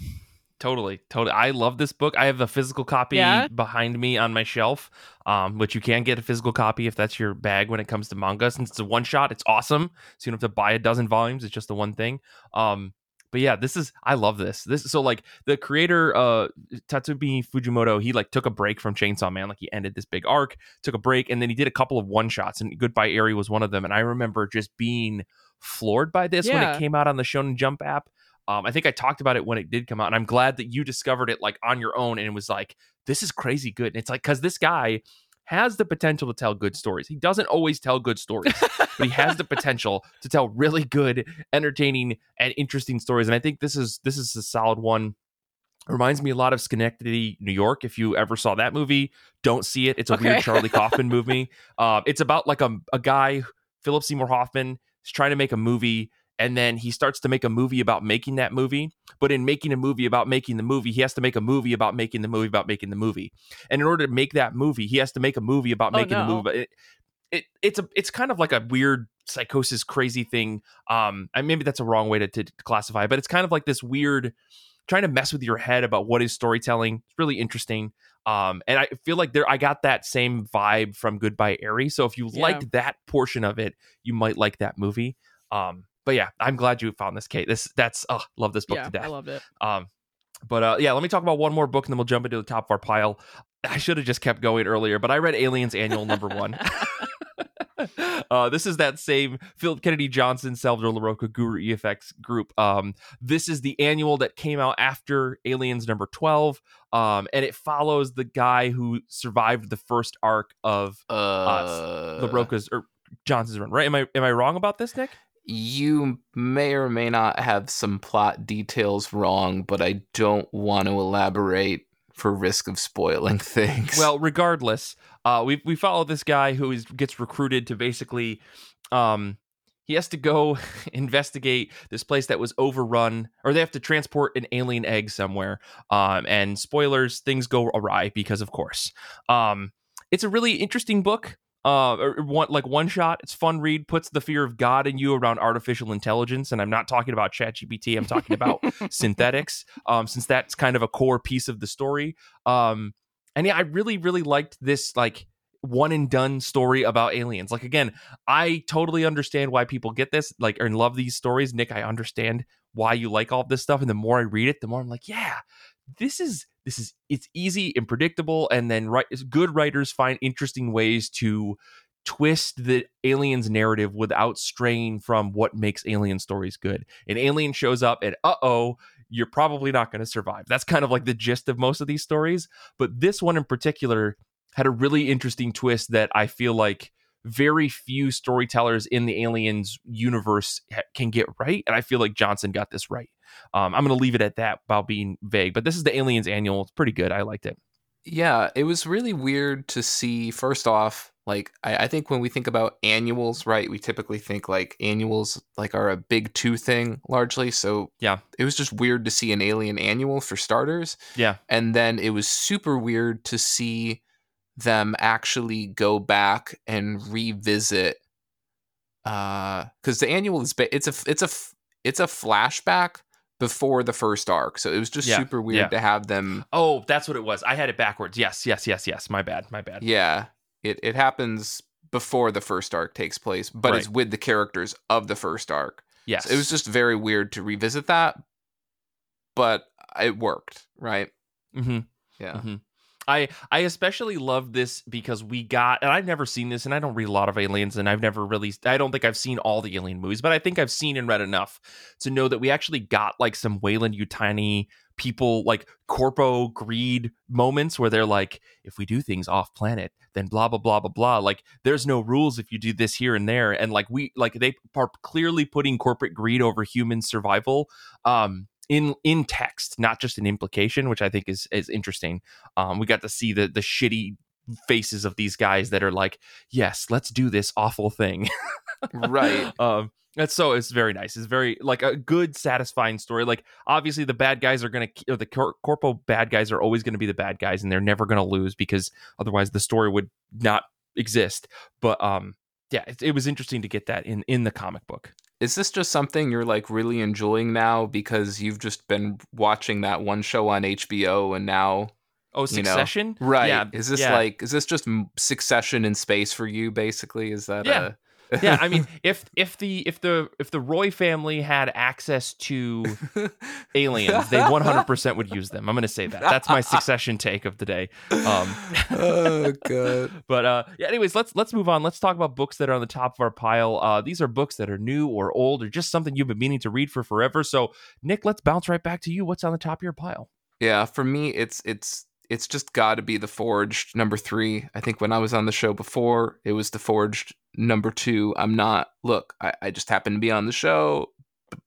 Totally, totally. I love this book. I have a physical copy Yeah? behind me on my shelf, um, which you can get a physical copy if that's your bag when it comes to manga. Since it's a one shot, it's awesome. So you don't have to buy a dozen volumes. It's just the one thing. Um, but yeah, this is I love this. This so like the creator, uh, Tatsuki Fujimoto, he like took a break from Chainsaw Man. Like he ended this big arc, took a break, and then he did a couple of one shots. And Goodbye Eri was one of them. And I remember just being floored by this when it came out on the Shonen Jump app. Um, I think I talked about it when it did come out, and I'm glad that you discovered it like on your own, and it was like, this is crazy good. And it's like because this guy has the potential to tell good stories. He doesn't always tell good stories, but he has the [LAUGHS] potential to tell really good, entertaining, and interesting stories. And I think this is this is a solid one. Reminds me a lot of Synecdoche, New York. If you ever saw that movie, don't see it. It's a Okay. weird Charlie Kaufman movie. [LAUGHS] Uh, it's about like a, a guy, Philip Seymour Hoffman, is trying to make a movie and then he starts to make a movie about making that movie but in making a movie about making the movie he has to make a movie about making the movie about making the movie and in order to make that movie he has to make a movie about Oh, making the movie but it, it it's a it's kind of like a weird psychosis crazy thing um and maybe that's a wrong way to, to classify but it's kind of like this weird trying to mess with your head about what is storytelling it's really interesting um and i feel like there i got that same vibe from goodbye Eri. so if you Yeah. liked that portion of it you might like that movie um but yeah i'm glad you found this Kait this that's oh love this book yeah to death i loved it um, but uh, yeah, let me talk about one more book, and then we'll jump into the top of our pile. I should have just kept going earlier, but I read Aliens Annual number one. [LAUGHS] [LAUGHS] uh, this is that same Philip Kennedy Johnson, Salvador Larroca, Guru EFX group. Um, this is the annual that came out after Aliens number twelve, um, and it follows the guy who survived the first arc of Uh, Larroca's or Johnson's run. Right? Am I am I wrong about this, Nick? You may or may not have some plot details wrong, but I don't want to elaborate for risk of spoiling [LAUGHS] things. Well, regardless, uh, we we follow this guy who is gets recruited to basically, um, he has to go [LAUGHS] investigate this place that was overrun, or they have to transport an alien egg somewhere. Um, and spoilers, things go awry because, of course, um, it's a really interesting book. Uh, one like one shot. It's fun read. Puts the fear of God in you around artificial intelligence, and I'm not talking about ChatGPT. I'm talking about [LAUGHS] synthetics um since that's kind of a core piece of the story um and yeah i really really liked this like one and done story about aliens like again i totally understand why people get this like and love these stories nick i understand why you like all this stuff and the more i read it the more i'm like yeah this is this is it's easy and predictable and then right good writers find interesting ways to twist the aliens narrative without straying from what makes alien stories good. An alien shows up and uh-oh you're probably not going to survive. That's kind of like the gist of most of these stories but this one in particular had a really interesting twist that i feel like very few storytellers in the aliens universe can get right and i feel like johnson got this right um, I'm going to leave it at that about being vague. But this is the Aliens annual. It's pretty good. I liked it. Yeah, it was really weird to see. First off, like I, I, think when we think about annuals, right, we typically think like annuals like are a big two thing largely. So yeah, it was just weird to see an alien annual for starters. Yeah, and then it was super weird to see them actually go back and revisit uh because the annual is it's a it's a it's a flashback before the first arc so it was just yeah, super weird yeah. to have them oh that's what it was. I had it backwards. Yes yes yes yes. My bad my bad. Yeah it it happens before the first arc takes place but right. it's with the characters of the first arc. Yes so it was just very weird to revisit that but it worked right? Mm-hmm. Yeah. Mm-hmm. I I especially love this because we got and I've never seen this and I don't read a lot of aliens and I've never really I don't think I've seen all the alien movies but I think I've seen and read enough to know that we actually got like some Weyland-Yutani people like corpo greed moments where they're like if we do things off planet then blah blah blah blah blah like there's no rules if you do this here and there and like we like they are clearly putting corporate greed over human survival um in in text, not just an implication, which I think is is interesting. Um, we got to see the the shitty faces of these guys that are like, yes, let's do this awful thing. right. [LAUGHS] Um, that's so it's very nice. It's very like a good, satisfying story. Like obviously the bad guys are gonna, or the cor- corpo bad guys are always gonna be the bad guys, and they're never gonna lose because otherwise the story would not exist. But um, yeah, it, it was interesting to get that in in the comic book is this just something you're like really enjoying now because you've just been watching that one show on HBO and now Oh, Succession? You know, right. Yeah, is this yeah. like is this just Succession in space for you basically? Is that yeah. A yeah, I mean, [LAUGHS] if if the if the if the Roy family had access to [LAUGHS] aliens, they 100% would use them. I'm going to say that. That's my [LAUGHS] succession take of the day. Um, oh god. But uh, yeah. Anyways, let's let's move on. Let's talk about books that are on the top of our pile. Uh, these are books that are new or old or just something you've been meaning to read for forever. So, Nick, let's bounce right back to you. What's on the top of your pile? Yeah, for me, it's it's it's just got to be the forged number three. I think when i was on the show before it was the forged number two. I'm not look i, I just happen to be on the show.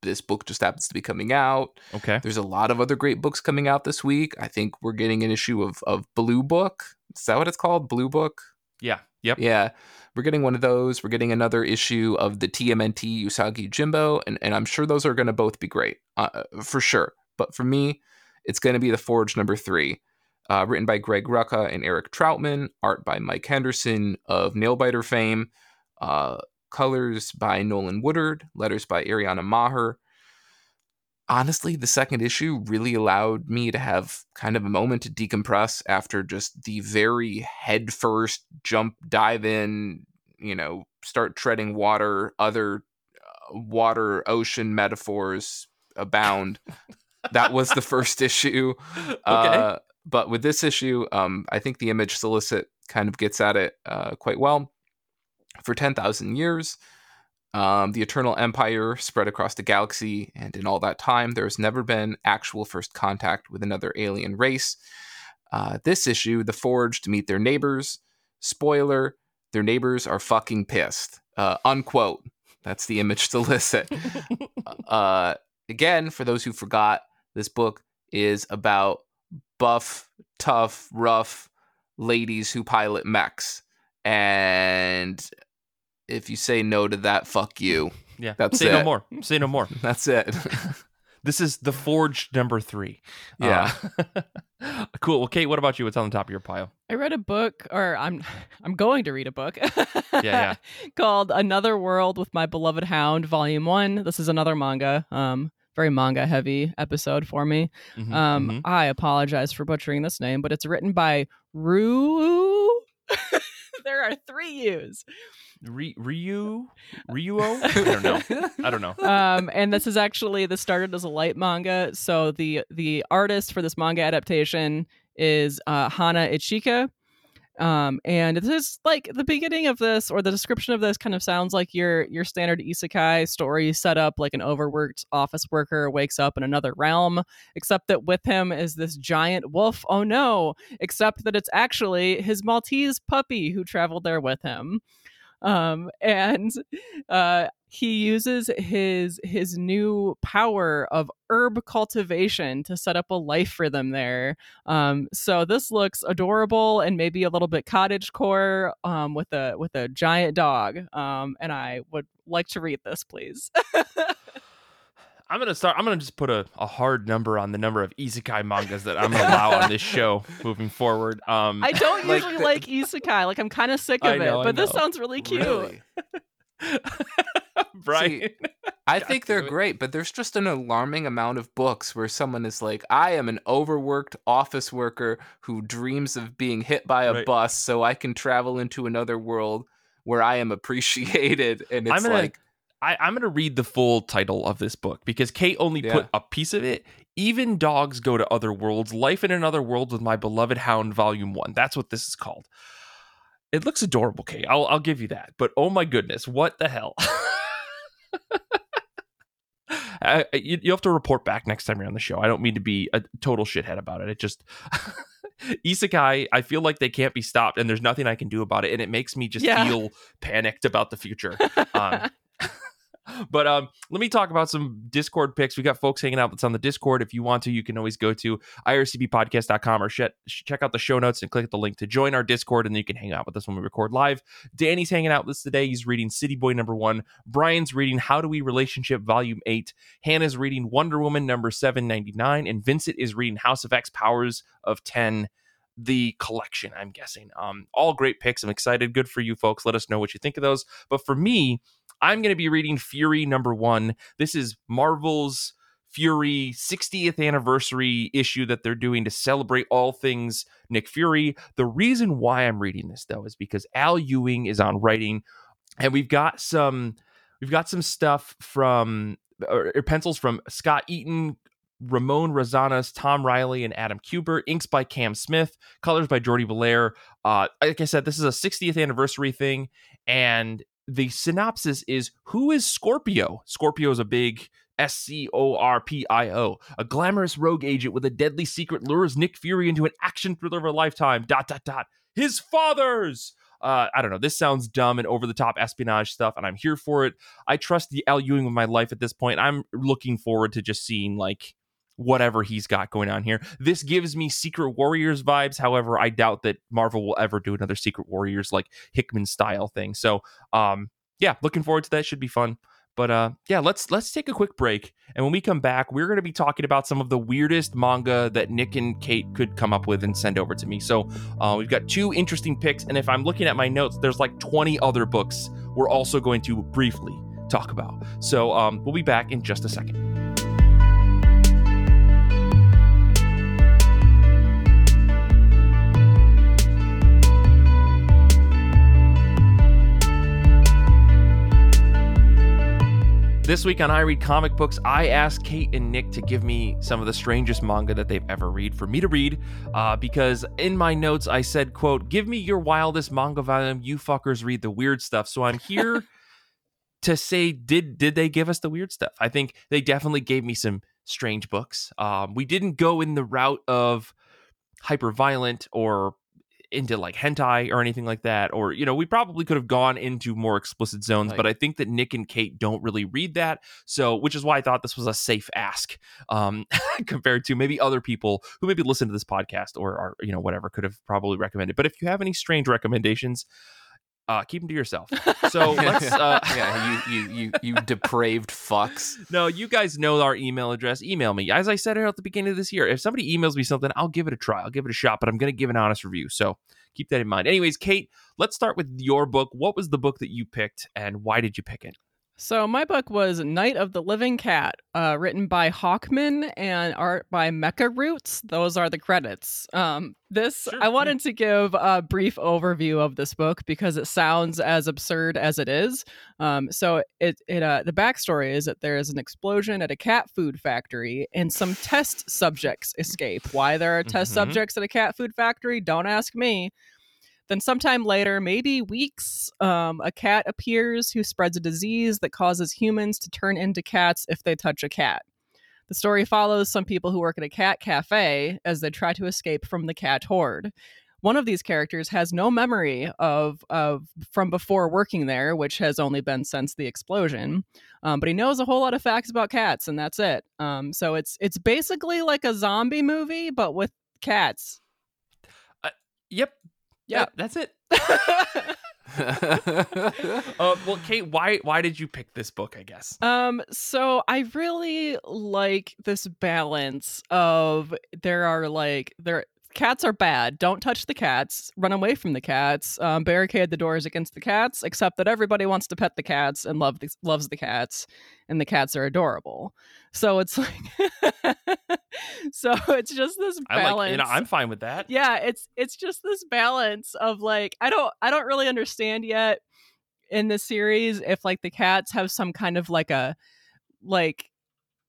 This book just happens to be coming out. Okay. There's a lot of other great books coming out this week. I think we're getting an issue of of blue book. Is that what it's called? Blue book? Yeah. Yep. Yeah. We're getting one of those. We're getting another issue of the tmnt usagi yojimbo and, and i'm sure those are going to both be great uh, for sure. But for me it's going to be the forge number three uh, written by Greg Rucka and Eric Trautmann, art by Mike Henderson of Nailbiter fame, uh, colors by Nolan Woodard, letters by Ariana Maher. Honestly, the second issue really allowed me to have kind of a moment to decompress after just the very headfirst jump, dive in, you know, start treading water, other uh, water, ocean metaphors abound. that was the first issue. [LAUGHS] okay. Uh, but with this issue, um, I think the image solicit kind of gets at it uh, quite well. For 10,000 years, um, the Eternal Empire spread across the galaxy, and in all that time, there has never been actual first contact with another alien race. Uh, this issue, the Forged meet their neighbors. Spoiler: their neighbors are fucking pissed. Uh, unquote. That's the image [LAUGHS] solicit. [LAUGHS] uh, again, for those who forgot, this book is about buff, tough, rough ladies who pilot mechs. And if you say no to that, fuck you. Yeah. That's say it. no more. Say no more. [LAUGHS] That's it. [LAUGHS] this is the forged number three. Yeah. Uh, [LAUGHS] cool. Well, Kait, what about you? What's on the top of your pile? I read a book, or I'm I'm going to read a book. yeah, yeah. Called Another World with My Beloved Hound, Volume One. This is another manga. Um, very manga heavy episode for me. Mm-hmm, um, mm-hmm. I apologize for butchering this name, but it's written by Ryu. [LAUGHS] there are three U's. Ryu Ryuo? I don't know. I don't know. [LAUGHS] Um, and this is actually this started as a light manga. So the the artist for this manga adaptation is uh, Hana Ichika, um, and this is like the beginning of this, or the description of this, kind of sounds like your your standard isekai story set up like an overworked office worker wakes up in another realm, except that with him is this giant wolf. Oh no! Except that it's actually his Maltese puppy who traveled there with him. Um, and uh, he uses his his new power of herb cultivation to set up a life for them there. Um, so this looks adorable and maybe a little bit cottage core um, with a with a giant dog. Um, and I would like to read this, please. [LAUGHS] I'm gonna start. I'm gonna just put a, a hard number on the number of isekai mangas that I'm gonna allow on this show moving forward. Um, I don't Like usually the- like isekai. Like I'm kind of sick I of know, it, but this sounds really cute. Really? [LAUGHS] Brian, I [LAUGHS] think they're it. great, but there's just an alarming amount of books where someone is like, I am an overworked office worker who dreams of being hit by a Right. bus so I can travel into another world where I am appreciated. And I'm it's gonna- like, I, I'm gonna read the full title of this book because Kait only Yeah. put a piece of it. Even dogs go to other worlds. Life in another world with my beloved hound, Volume One. That's what this is called. It looks adorable, Kait. I'll I'll give you that. But oh my goodness, what the hell? [LAUGHS] I, I- you, you have to report back next time you're on the show. I don't mean to be a total shithead about it. It just [LAUGHS] isekai. I feel like they can't be stopped, and there's nothing I can do about it, and it makes me just Yeah. feel panicked about the future. [LAUGHS] Um, but um, let me talk about some Discord picks. We got folks hanging out that's on the Discord. If you want to, you can always go to ircbpodcast.com or sh- check out the show notes and click the link to join our Discord, and then you can hang out with us when we record live. Danny's hanging out with us today. He's reading City Boy number one. Brian's reading How Do We Relationship Volume 8. Hannah's reading Wonder Woman number 799. And Vincent is reading House of X Powers of 10 the collection i'm guessing um all great picks i'm excited good for you folks let us know what you think of those but for me i'm going to be reading fury number one this is marvel's fury 60th anniversary issue that they're doing to celebrate all things nick fury the reason why i'm reading this though is because al ewing is on writing and we've got some we've got some stuff from or, pencils from scott eaton Ramon Rosanas, Tom Reilly, and Adam Kubert. Inks by Cam Smith. Colors by Jordie Bellaire. Uh, like I said, this is a 60th anniversary thing, and the synopsis is: Who is Scorpio? Scorpio is a big S C O R P I O. A glamorous rogue agent with a deadly secret lures Nick Fury into an action thriller of a lifetime. Dot dot dot. His father's. Uh, I don't know. This sounds dumb and over the top espionage stuff, and I'm here for it. I trust the Al Ewing with my life at this point. I'm looking forward to just seeing like whatever he's got going on here. This gives me Secret Warriors vibes. However, I doubt that Marvel will ever do another Secret Warriors like Hickman style thing. So, um, yeah, looking forward to that. Should be fun. But uh, yeah, let's let's take a quick break, and when we come back, we're going to be talking about some of the weirdest manga that Nick and Kait could come up with and send over to me. So uh, we've got two interesting picks, and if I'm looking at my notes, there's like 20 other books we're also going to briefly talk about. So um, we'll be back in just a second. This week on I Read Comic Books, I asked Kait and Nick to give me some of the strangest manga that they've ever read for me to read, uh, because in my notes I said, "quote Give me your wildest manga volume. You fuckers read the weird stuff." So I'm here [LAUGHS] to say, did did they give us the weird stuff? I think they definitely gave me some strange books. Um, we didn't go in the route of hyper violent or into like hentai or anything like that or you know we probably could have gone into more explicit zones Like- but i think that nick and Kait don't really read that so which is why i thought this was a safe ask um [LAUGHS] compared to maybe other people who maybe listen to this podcast or are you know whatever could have probably recommended but if you have any strange recommendations uh keep them to yourself [LAUGHS] so let's [LAUGHS] uh yeah, you, you, you, you [LAUGHS] depraved fucks. no, you guys know our email address. Email me. As I said at the beginning of this year, if somebody emails me something, I'll give it a try. I'll give it a shot, but I'm going to give an honest review. So keep that in mind. Anyways, Kait, let's start with your book. What was the book that you picked and why did you pick it? So my book was Night of the Living Cat, uh, written by Hawkman and art by Mecha Roots. Those are the credits. Um, this Sure, I wanted to give a brief overview of this book because it sounds as absurd as it is. Um, so it it uh, the backstory is that there is an explosion at a cat food factory and some test subjects escape. Why there are test Mhm. subjects at a cat food factory? Don't ask me. Then, sometime later, maybe weeks, um, a cat appears who spreads a disease that causes humans to turn into cats if they touch a cat. The story follows some people who work at a cat cafe as they try to escape from the cat horde. one of these characters has no memory of of from before working there, which has only been since the explosion. Um, but he knows a whole lot of facts about cats, and that's it. Um, so it's it's basically like a zombie movie, but with cats. Yep. Yeah. That- that's it. [LAUGHS] [LAUGHS] Uh, well, Kait, why why did you pick this book? I guess. Um, so I really like this balance of there are like there cats are bad. Don't touch the cats. Run away from the cats. Um, barricade the doors against the cats. Except that everybody wants to pet the cats and love the, loves the cats, and the cats are adorable. So it's like, [LAUGHS] [LAUGHS] so it's just this balance. like. You know, I'm fine with that. yeah, it's it's just this balance of like I don't I don't really understand yet in the series if like the cats have some kind of like a like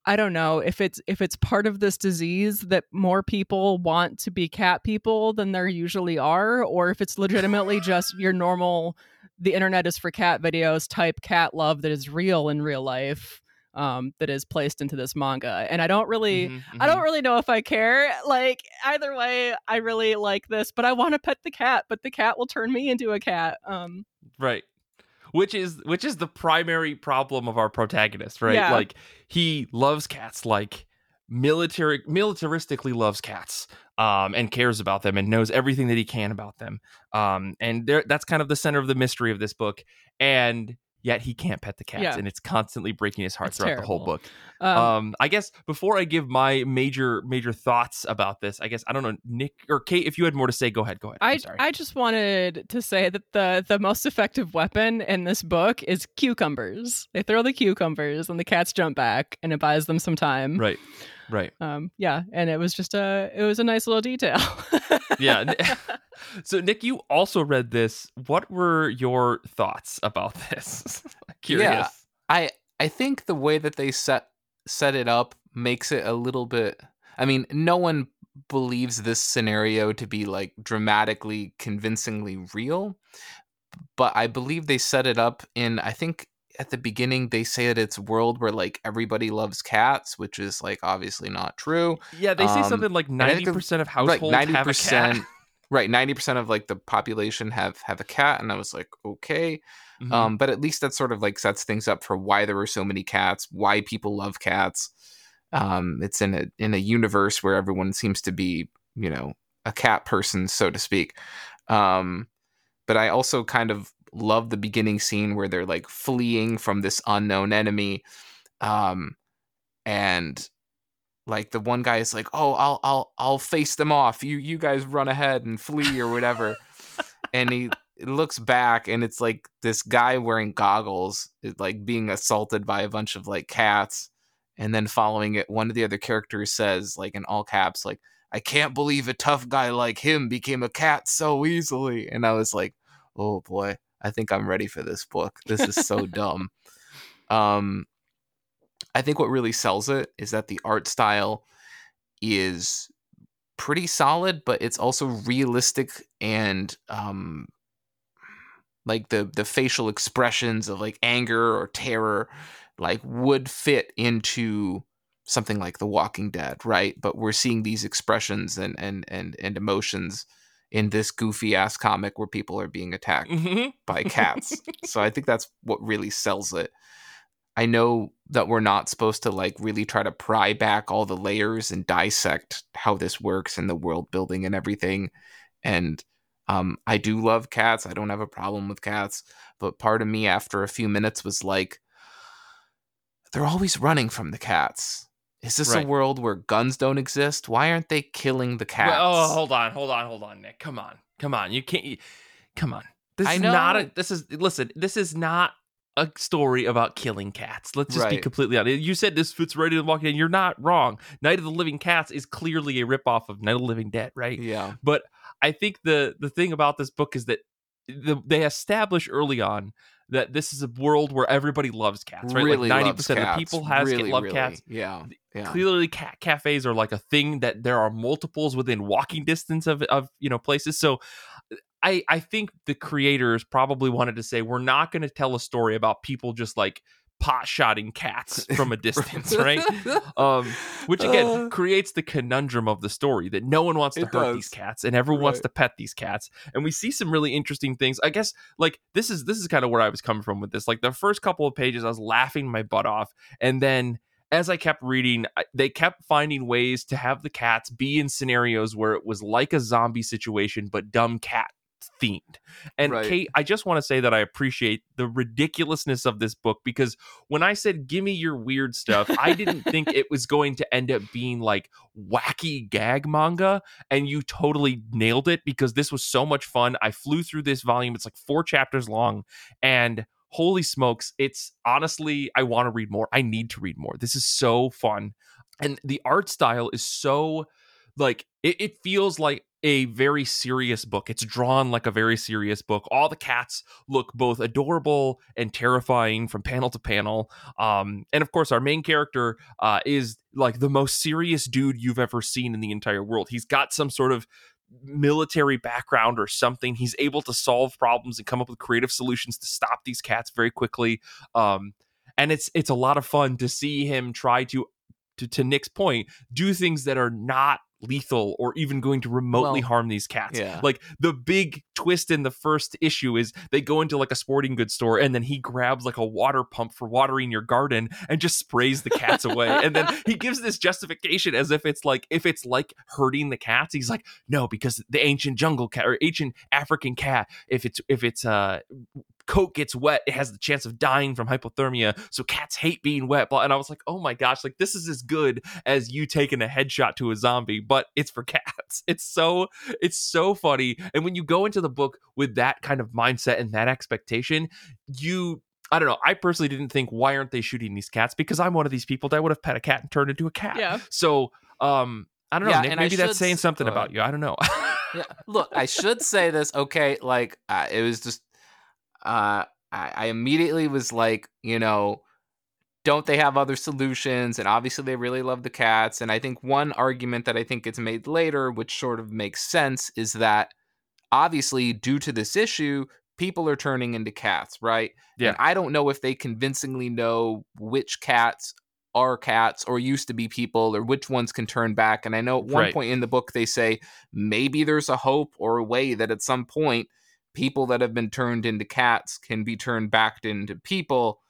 I don't know if it's if it's part of this disease that more people want to be cat people than there usually are or if it's legitimately just your [LAUGHS] normal the internet is for cat videos type cat love that is real in real life um that is placed into this manga and I don't really Mhm, I mhm. don't really know if I care. Like either way, I really like this, but I want to pet the cat, but the cat will turn me into a cat. Um Right. Which is which is the primary problem of our protagonist, right? Yeah. Like he loves cats like military militaristically loves cats um and cares about them and knows everything that he can about them. Um and there that's kind of the center of the mystery of this book and yet he can't pet the cats Yeah. and it's constantly breaking his heart It's throughout the whole book. um, Um, I guess before I give my major major thoughts about this, I guess I don't know Nick or Kait if you had more to say go ahead, go ahead. I. I just wanted to say that the the most effective weapon in this book is cucumbers. They throw the cucumbers and the cats jump back and it buys them some time. right. Right. Um yeah, and it was just a it was a nice little detail. [LAUGHS] Yeah. [LAUGHS] So, Nick, you also read this. What were your thoughts about this? [LAUGHS] Curious. yeah, I I think the way that they set set it up makes it a little bit. I mean, no one believes this scenario to be like dramatically, convincingly real, but I believe they set it up in. I think at the beginning they say that it's a world where like everybody loves cats, which is like obviously not true. Yeah, they say Um, something like ninety percent of households right, have a cat. Right, ninety percent of like the population have have a cat, and I was like, okay, Mhm. um, but at least that sort of like sets things up for why there were so many cats, why people love cats. Um, it's in a in a universe where everyone seems to be, you know, a cat person, so to speak. Um, but I also kind of love the beginning scene where they're like fleeing from this unknown enemy, um, and like the one guy is like, "Oh, I'll I'll I'll face them off. You you guys run ahead and flee or whatever." [LAUGHS] and he looks back and it's like this guy wearing goggles is like being assaulted by a bunch of like cats and then following it one of the other characters says like in all caps like I can't believe a tough guy like him became a cat so easily and I was like oh boy I think I'm ready for this book this is so [LAUGHS] dumb um I think what really sells it is that the art style is pretty solid, but it's also realistic and um like the the facial expressions of like anger or terror like would fit into something like The Walking Dead, right? But we're seeing these expressions and and and and emotions in this goofy ass comic where people are being attacked Mhm. by cats. so I think [LAUGHS] that's what really sells it. I know that we're not supposed to like really try to pry back all the layers and dissect how this works and the world building and everything. And um, I do love cats. I don't have a problem with cats. But part of me after a few minutes was like, they're always running from the cats. Is this Right. a world where guns don't exist? Why aren't they killing the cats? Well, oh, hold on, hold on, hold on, Nick. Come on, come on. You can't. You, come on. This I is not a. This is listen. This is not a story about killing cats. Let's just be completely honest. You said this fits right in Walking Dead. You're not wrong. Night of the Living Cats is clearly a ripoff of Night of the Living Dead, right? yeah. But I think the the thing about this book is that the, they establish early on that this is a world where everybody loves cats, right? Really like 90% of cats. people has really, love really. cats. Yeah. Yeah. Clearly, cat cafes are like a thing that there are multiples within walking distance of of you know places. So, uh, I I think the creators probably wanted to say we're not going to tell a story about people just like pot shotting cats [LAUGHS] from a distance, right? [LAUGHS] Um, which again Uh. creates the conundrum of the story that no one wants to hurt these cats and everyone wants to pet these cats. And we see some really interesting things. I guess like this is this is kind of where I was coming from with this. Like the first couple of pages, I was laughing my butt off, and then as I kept reading, they kept finding ways to have the cats be in scenarios where it was like a zombie situation, but dumb cat themed. And Right. Kait, I just want to say that I appreciate the ridiculousness of this book because when I said, give me your weird stuff, I didn't think it was going to end up being like wacky gag manga. And you totally nailed it because this was so much fun. I flew through this volume, it's like four chapters long. And holy smokes, it's honestly, I want to read more. I need to read more. This is so fun. And the art style is so like it, it feels like a very serious book. It's drawn like a very serious book. All the cats look both adorable and terrifying from panel to panel. Um, and of course, our main character uh, is like the most serious dude you've ever seen in the entire world. He's got some sort of military background or something. He's able to solve problems and come up with creative solutions to stop these cats very quickly. Um, and it's it's a lot of fun to see him try to to, to Nick's point, do things that are not lethal or even going to remotely Well, harm these cats. yeah. Like the big twist in the first issue is they go into like a sporting goods store and then he grabs like a water pump for watering your garden and just sprays the cats away. and then he gives this justification as if it's like if it's like hurting the cats. He's like, no, because the ancient jungle cat or ancient African cat, if it's if it's uh coat gets wet, it has the chance of dying from hypothermia. So cats hate being wet. And I was like, oh my gosh, like this is as good as you taking a headshot to a zombie, but it's for [LAUGHS] cats. It's so it's so funny. And when you go into the book with that kind of mindset and that expectation, you I don't know. I personally didn't think why aren't they shooting these cats? Because I'm one of these people that would have pet a cat and turned into a cat. Yeah. So um I don't know, Yeah, Nick. Maybe that's saying something about you. I don't know. yeah, look, I should say this. Okay, like uh, it was just, uh, I, I immediately was like, you know, don't they have other solutions? And obviously, they really love the cats. And I think one argument that I think gets made later, which sort of makes sense, is that obviously, due to this issue, people are turning into cats, right? Yeah. And I don't know if they convincingly know which cats are cats or used to be people or which ones can turn back. And I know at one Right. point in the book they say maybe there's a hope or a way that at some point people that have been turned into cats can be turned back into people.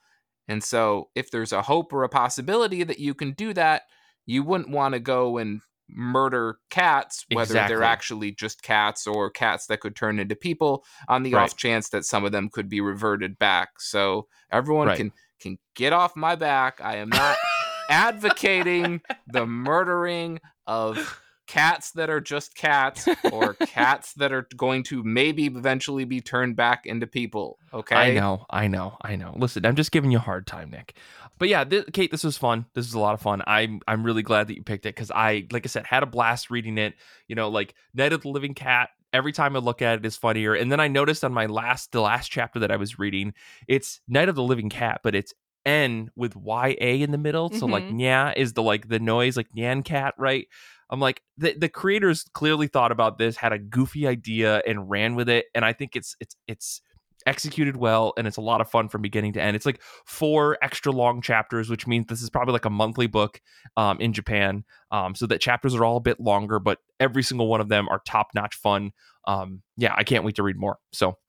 And so if there's a hope or a possibility that you can do that, you wouldn't want to go and murder cats, whether Exactly. they're actually just cats or cats that could turn into people, on the Right. off chance that some of them could be reverted back. So everyone Right. can can get off my back. I am not [LAUGHS] advocating the murdering of cats that are just cats or [LAUGHS] cats that are going to maybe eventually be turned back into people. Okay. I know, I know, I know. Listen, I'm just giving you a hard time, Nick. But yeah, Kait, this was fun. This is a lot of fun. I'm I'm really glad that you picked it because I, like I said, had a blast reading it. You know, like Night of the Living Cat. Every time I look at it is funnier. And then I noticed on my last the last chapter that I was reading, it's Night of the Living Cat, but it's N with Y A in the middle. So like Mhm. nya is the like the noise like Nyan cat, right? I'm like the the creators clearly thought about this, had a goofy idea and ran with it, and I think it's it's it's executed well and it's a lot of fun from beginning to end. It's like four extra long chapters, which means this is probably like a monthly book um, in Japan. Um, so that chapters are all a bit longer, but every single one of them are top notch fun. Um, yeah, I can't wait to read more. So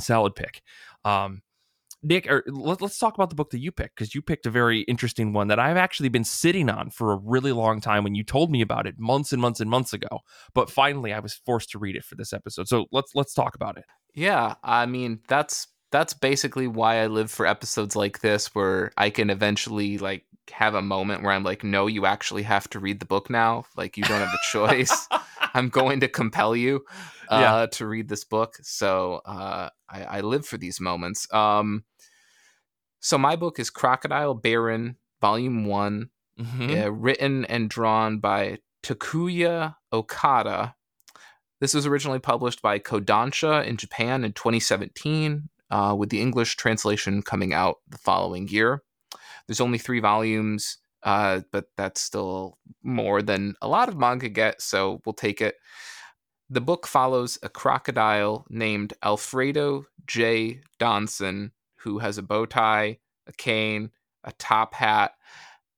solid pick. Nick, or let, let's talk about the book that you picked because you picked a very interesting one that I've actually been sitting on for a really long time. When you told me about it months and months and months ago, but finally I was forced to read it for this episode. So let's let's talk about it. Yeah, I mean that's that's basically why I live for episodes like this where I can eventually like have a moment where I'm like, no, you actually have to read the book now. Like you don't have a choice. [LAUGHS] I'm going to compel you uh, Yeah. to read this book. So uh, I, I live for these moments. Um, so my book is Crocodile Baron, Volume One, Mhm. uh, written and drawn by Takuya Okada. This was originally published by Kodansha in Japan in 2017, uh, with the English translation coming out the following year. There's only three volumes, uh, but that's still more than a lot of manga get, so we'll take it. The book follows a crocodile named Alfredo J. Donson, who has a bow tie, a cane, a top hat,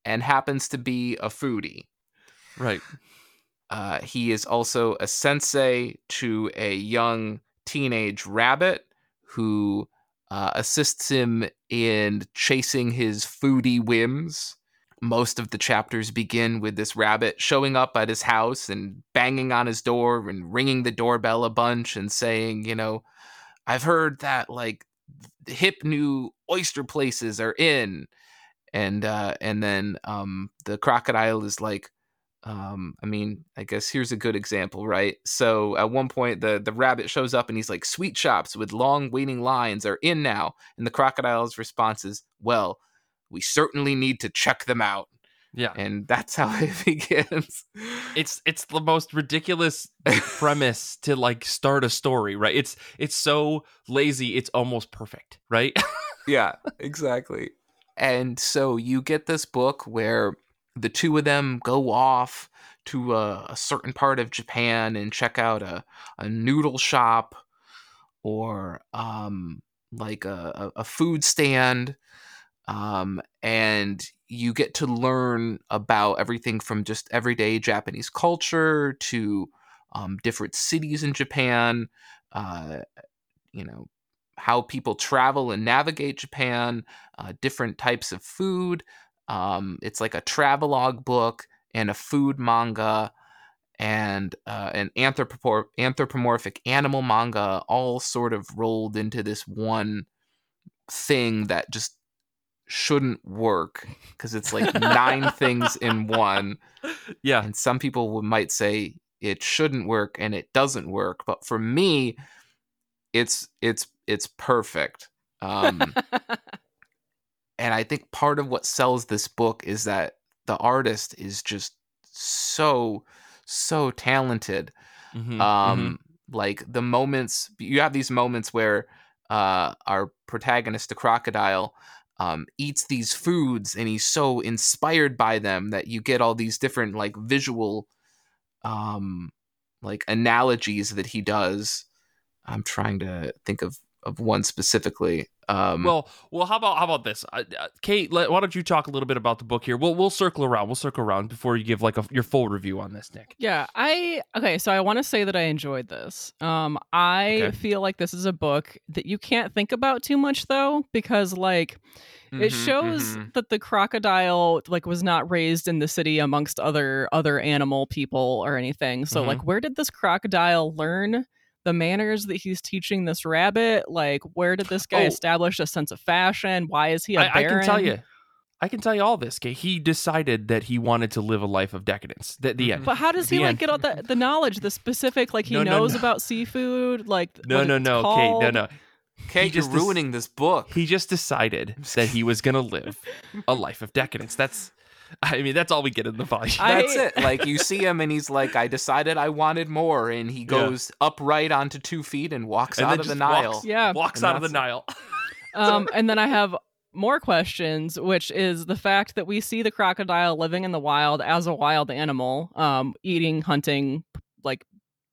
and happens to be a foodie. Right. Uh, he is also a sensei to a young teenage rabbit who uh, assists him in chasing his foodie whims. Most of the chapters begin with this rabbit showing up at his house and banging on his door and ringing the doorbell a bunch and saying, you know, I've heard that like hip new oyster places are in. And uh, and then um, the crocodile is like, um i mean i guess here's a good example right so at one point the the rabbit shows up and he's like sweet shops with long waiting lines are in now and the crocodile's response is well we certainly need to check them out Yeah. and that's [LAUGHS] how it begins It's it's the most ridiculous [LAUGHS] premise to like start a story, right? It's it's so lazy, it's almost perfect, right? [LAUGHS] yeah exactly and so you get this book where the two of them go off to a, a certain part of Japan and check out a, a noodle shop or um, like a, a food stand. Um, and you get to learn about everything from just everyday Japanese culture to um, different cities in Japan, uh, you know, how people travel and navigate Japan, uh, different types of food. Um, it's like a travelogue book and a food manga and uh, an anthropomor- anthropomorphic animal manga, all sort of rolled into this one thing that just shouldn't work because it's like nine [LAUGHS] things in one. yeah. And some people might say it shouldn't work and it doesn't work, but for me, it's it's it's perfect. Um, [LAUGHS] and I think part of what sells this book is that the artist is just so so talented. Mhm, Um, like the moments you have these moments where uh, our protagonist, the crocodile, um, eats these foods and he's so inspired by them that you get all these different like visual um like analogies that he does i'm trying to think of of one specifically um. Well, well, how about how about this, uh, uh, Kait? Let, why don't you talk a little bit about the book here? We'll we'll circle around. We'll circle around before you give like a, your full review on this, Nick. Yeah, I okay, so I want to say that I enjoyed this. Um I Okay. feel like this is a book that you can't think about too much though because like it mhm, shows mhm. that the crocodile like was not raised in the city amongst other other animal people or anything. So Mhm. like where did this crocodile learn the manners that he's teaching this rabbit? Like where did this guy Oh. establish a sense of fashion? Why is he a I, baron? I can tell you, I can tell you all this. Kait. He decided that he wanted to live a life of decadence. The, the end. But how does he The like get all the the knowledge, the specific like he No, no, knows no. about seafood, like No, what no, it's no, Kait. No, called? no. Kait, just you're des- ruining this book He just decided that he was gonna live [LAUGHS] a life of decadence. That's, [LAUGHS] I mean, that's all we get in the volume. That's it. [LAUGHS] Like you see him and he's like, I decided I wanted more, and he goes upright onto two feet and walks and out of the Nile. walks, Yeah. walks And out of the Nile. [LAUGHS] Um, and then I have more questions, which is the fact that we see the crocodile living in the wild as a wild animal, um, eating, hunting, like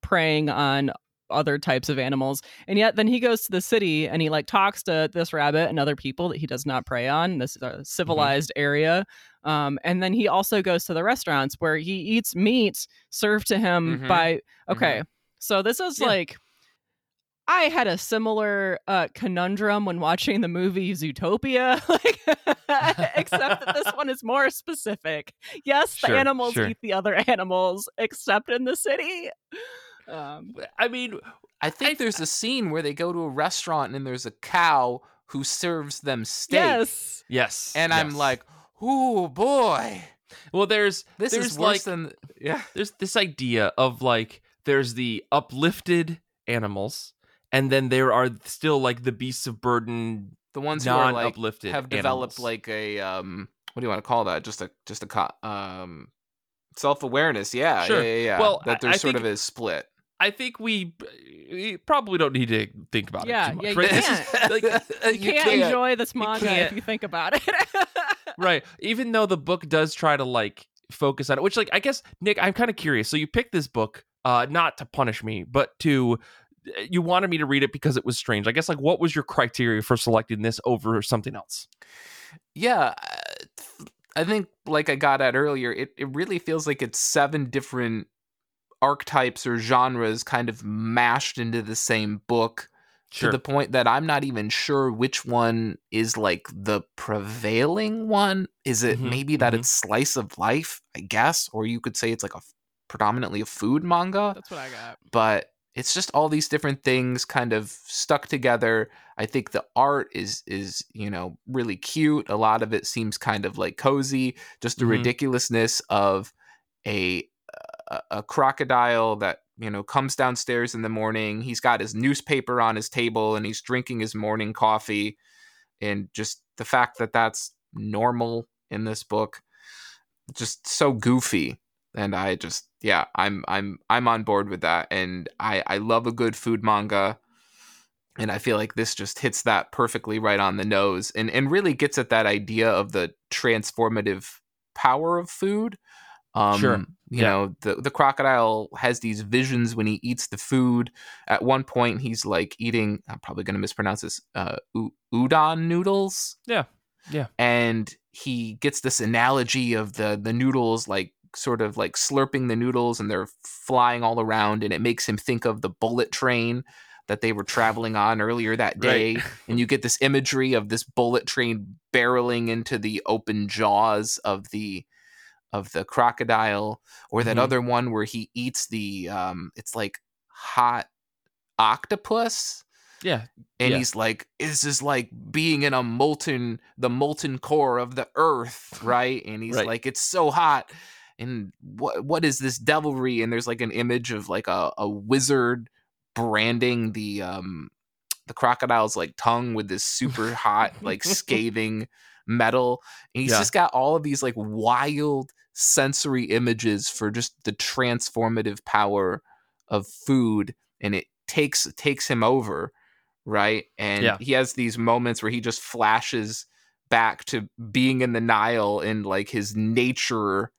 preying on other types of animals. And yet then he goes to the city and he like talks to this rabbit and other people that he does not prey on. This is a civilized area. Um, and then he also goes to the restaurants where he eats meat served to him Mhm. by okay. So this is Yeah. like I had a similar uh, conundrum when watching the movie Zootopia, [LAUGHS] like, [LAUGHS] except that this [LAUGHS] one is more specific. Yes, the Sure, animals sure. eat the other animals, except in the city. Um, I mean, I think I- there's a scene where they go to a restaurant and there's a cow who serves them steak. yes, yes. And I'm like, oh boy, well, there's this there's is like worse than yeah. there's this idea of like there's the uplifted animals, and then there are still like the beasts of burden, The ones who are like non-uplifted, have developed animals. like a um, what do you want to call that? Just a just a um, self awareness. Yeah, Sure. yeah, yeah, yeah. Well, that I- there's I sort think- of a split. I think we, we probably don't need to think about Yeah, it too much, yeah, you right? This can't. [LAUGHS] like [LAUGHS] you can't enjoy this manga can't. if you think about it. [LAUGHS] right. Even though the book does try to like focus on it, which like I guess Nick, I'm kind of curious. So you picked this book, uh, not to punish me, but to you wanted me to read it because it was strange. I guess like what was your criteria for selecting this over something else? Yeah, uh, I think like I got at earlier, it, it really feels like it's seven different archetypes or genres kind of mashed into the same book Sure. to the point that I'm not even sure which one is like the prevailing one. Is it Mhm, maybe that mhm. it's slice of life, I guess, or you could say it's like a predominantly a food manga, That's what I got. but it's just all these different things kind of stuck together. I think the art is is, you know, really cute. A lot of it seems kind of like cozy, just the Mhm. ridiculousness of a a, crocodile that you know comes downstairs in the morning. He's got his newspaper on his table and he's drinking his morning coffee. And just the fact that that's normal in this book just so goofy. And i just yeah i'm i'm i'm on board with that. And i i love a good food manga. And i feel like this just hits that perfectly right on the nose and and really gets at that idea of the transformative power of food um Sure. you Yeah. know the the crocodile has these visions when he eats the food at one point he's like eating i'm probably going to mispronounce this uh u- udon noodles Yeah. Yeah. and he gets this analogy of the the noodles like sort of like slurping the noodles and they're flying all around and it makes him think of the bullet train that they were traveling on earlier that [LAUGHS] day Right. and you get this imagery of this bullet train barreling into the open jaws of the of the crocodile or that Mhm. other one where he eats the um it's like hot octopus Yeah. and Yeah. he's like this is like being in a molten the molten core of the earth [LAUGHS] right and he's Right. like it's so hot and what what is this devilry and there's like an image of like a, a wizard branding the um the crocodile's like tongue with this super hot like [LAUGHS] scathing metal and he's Yeah. just got all of these like wild sensory images for just the transformative power of food and it takes takes him over right and Yeah. he has these moments where he just flashes back to being in the nile and like his nature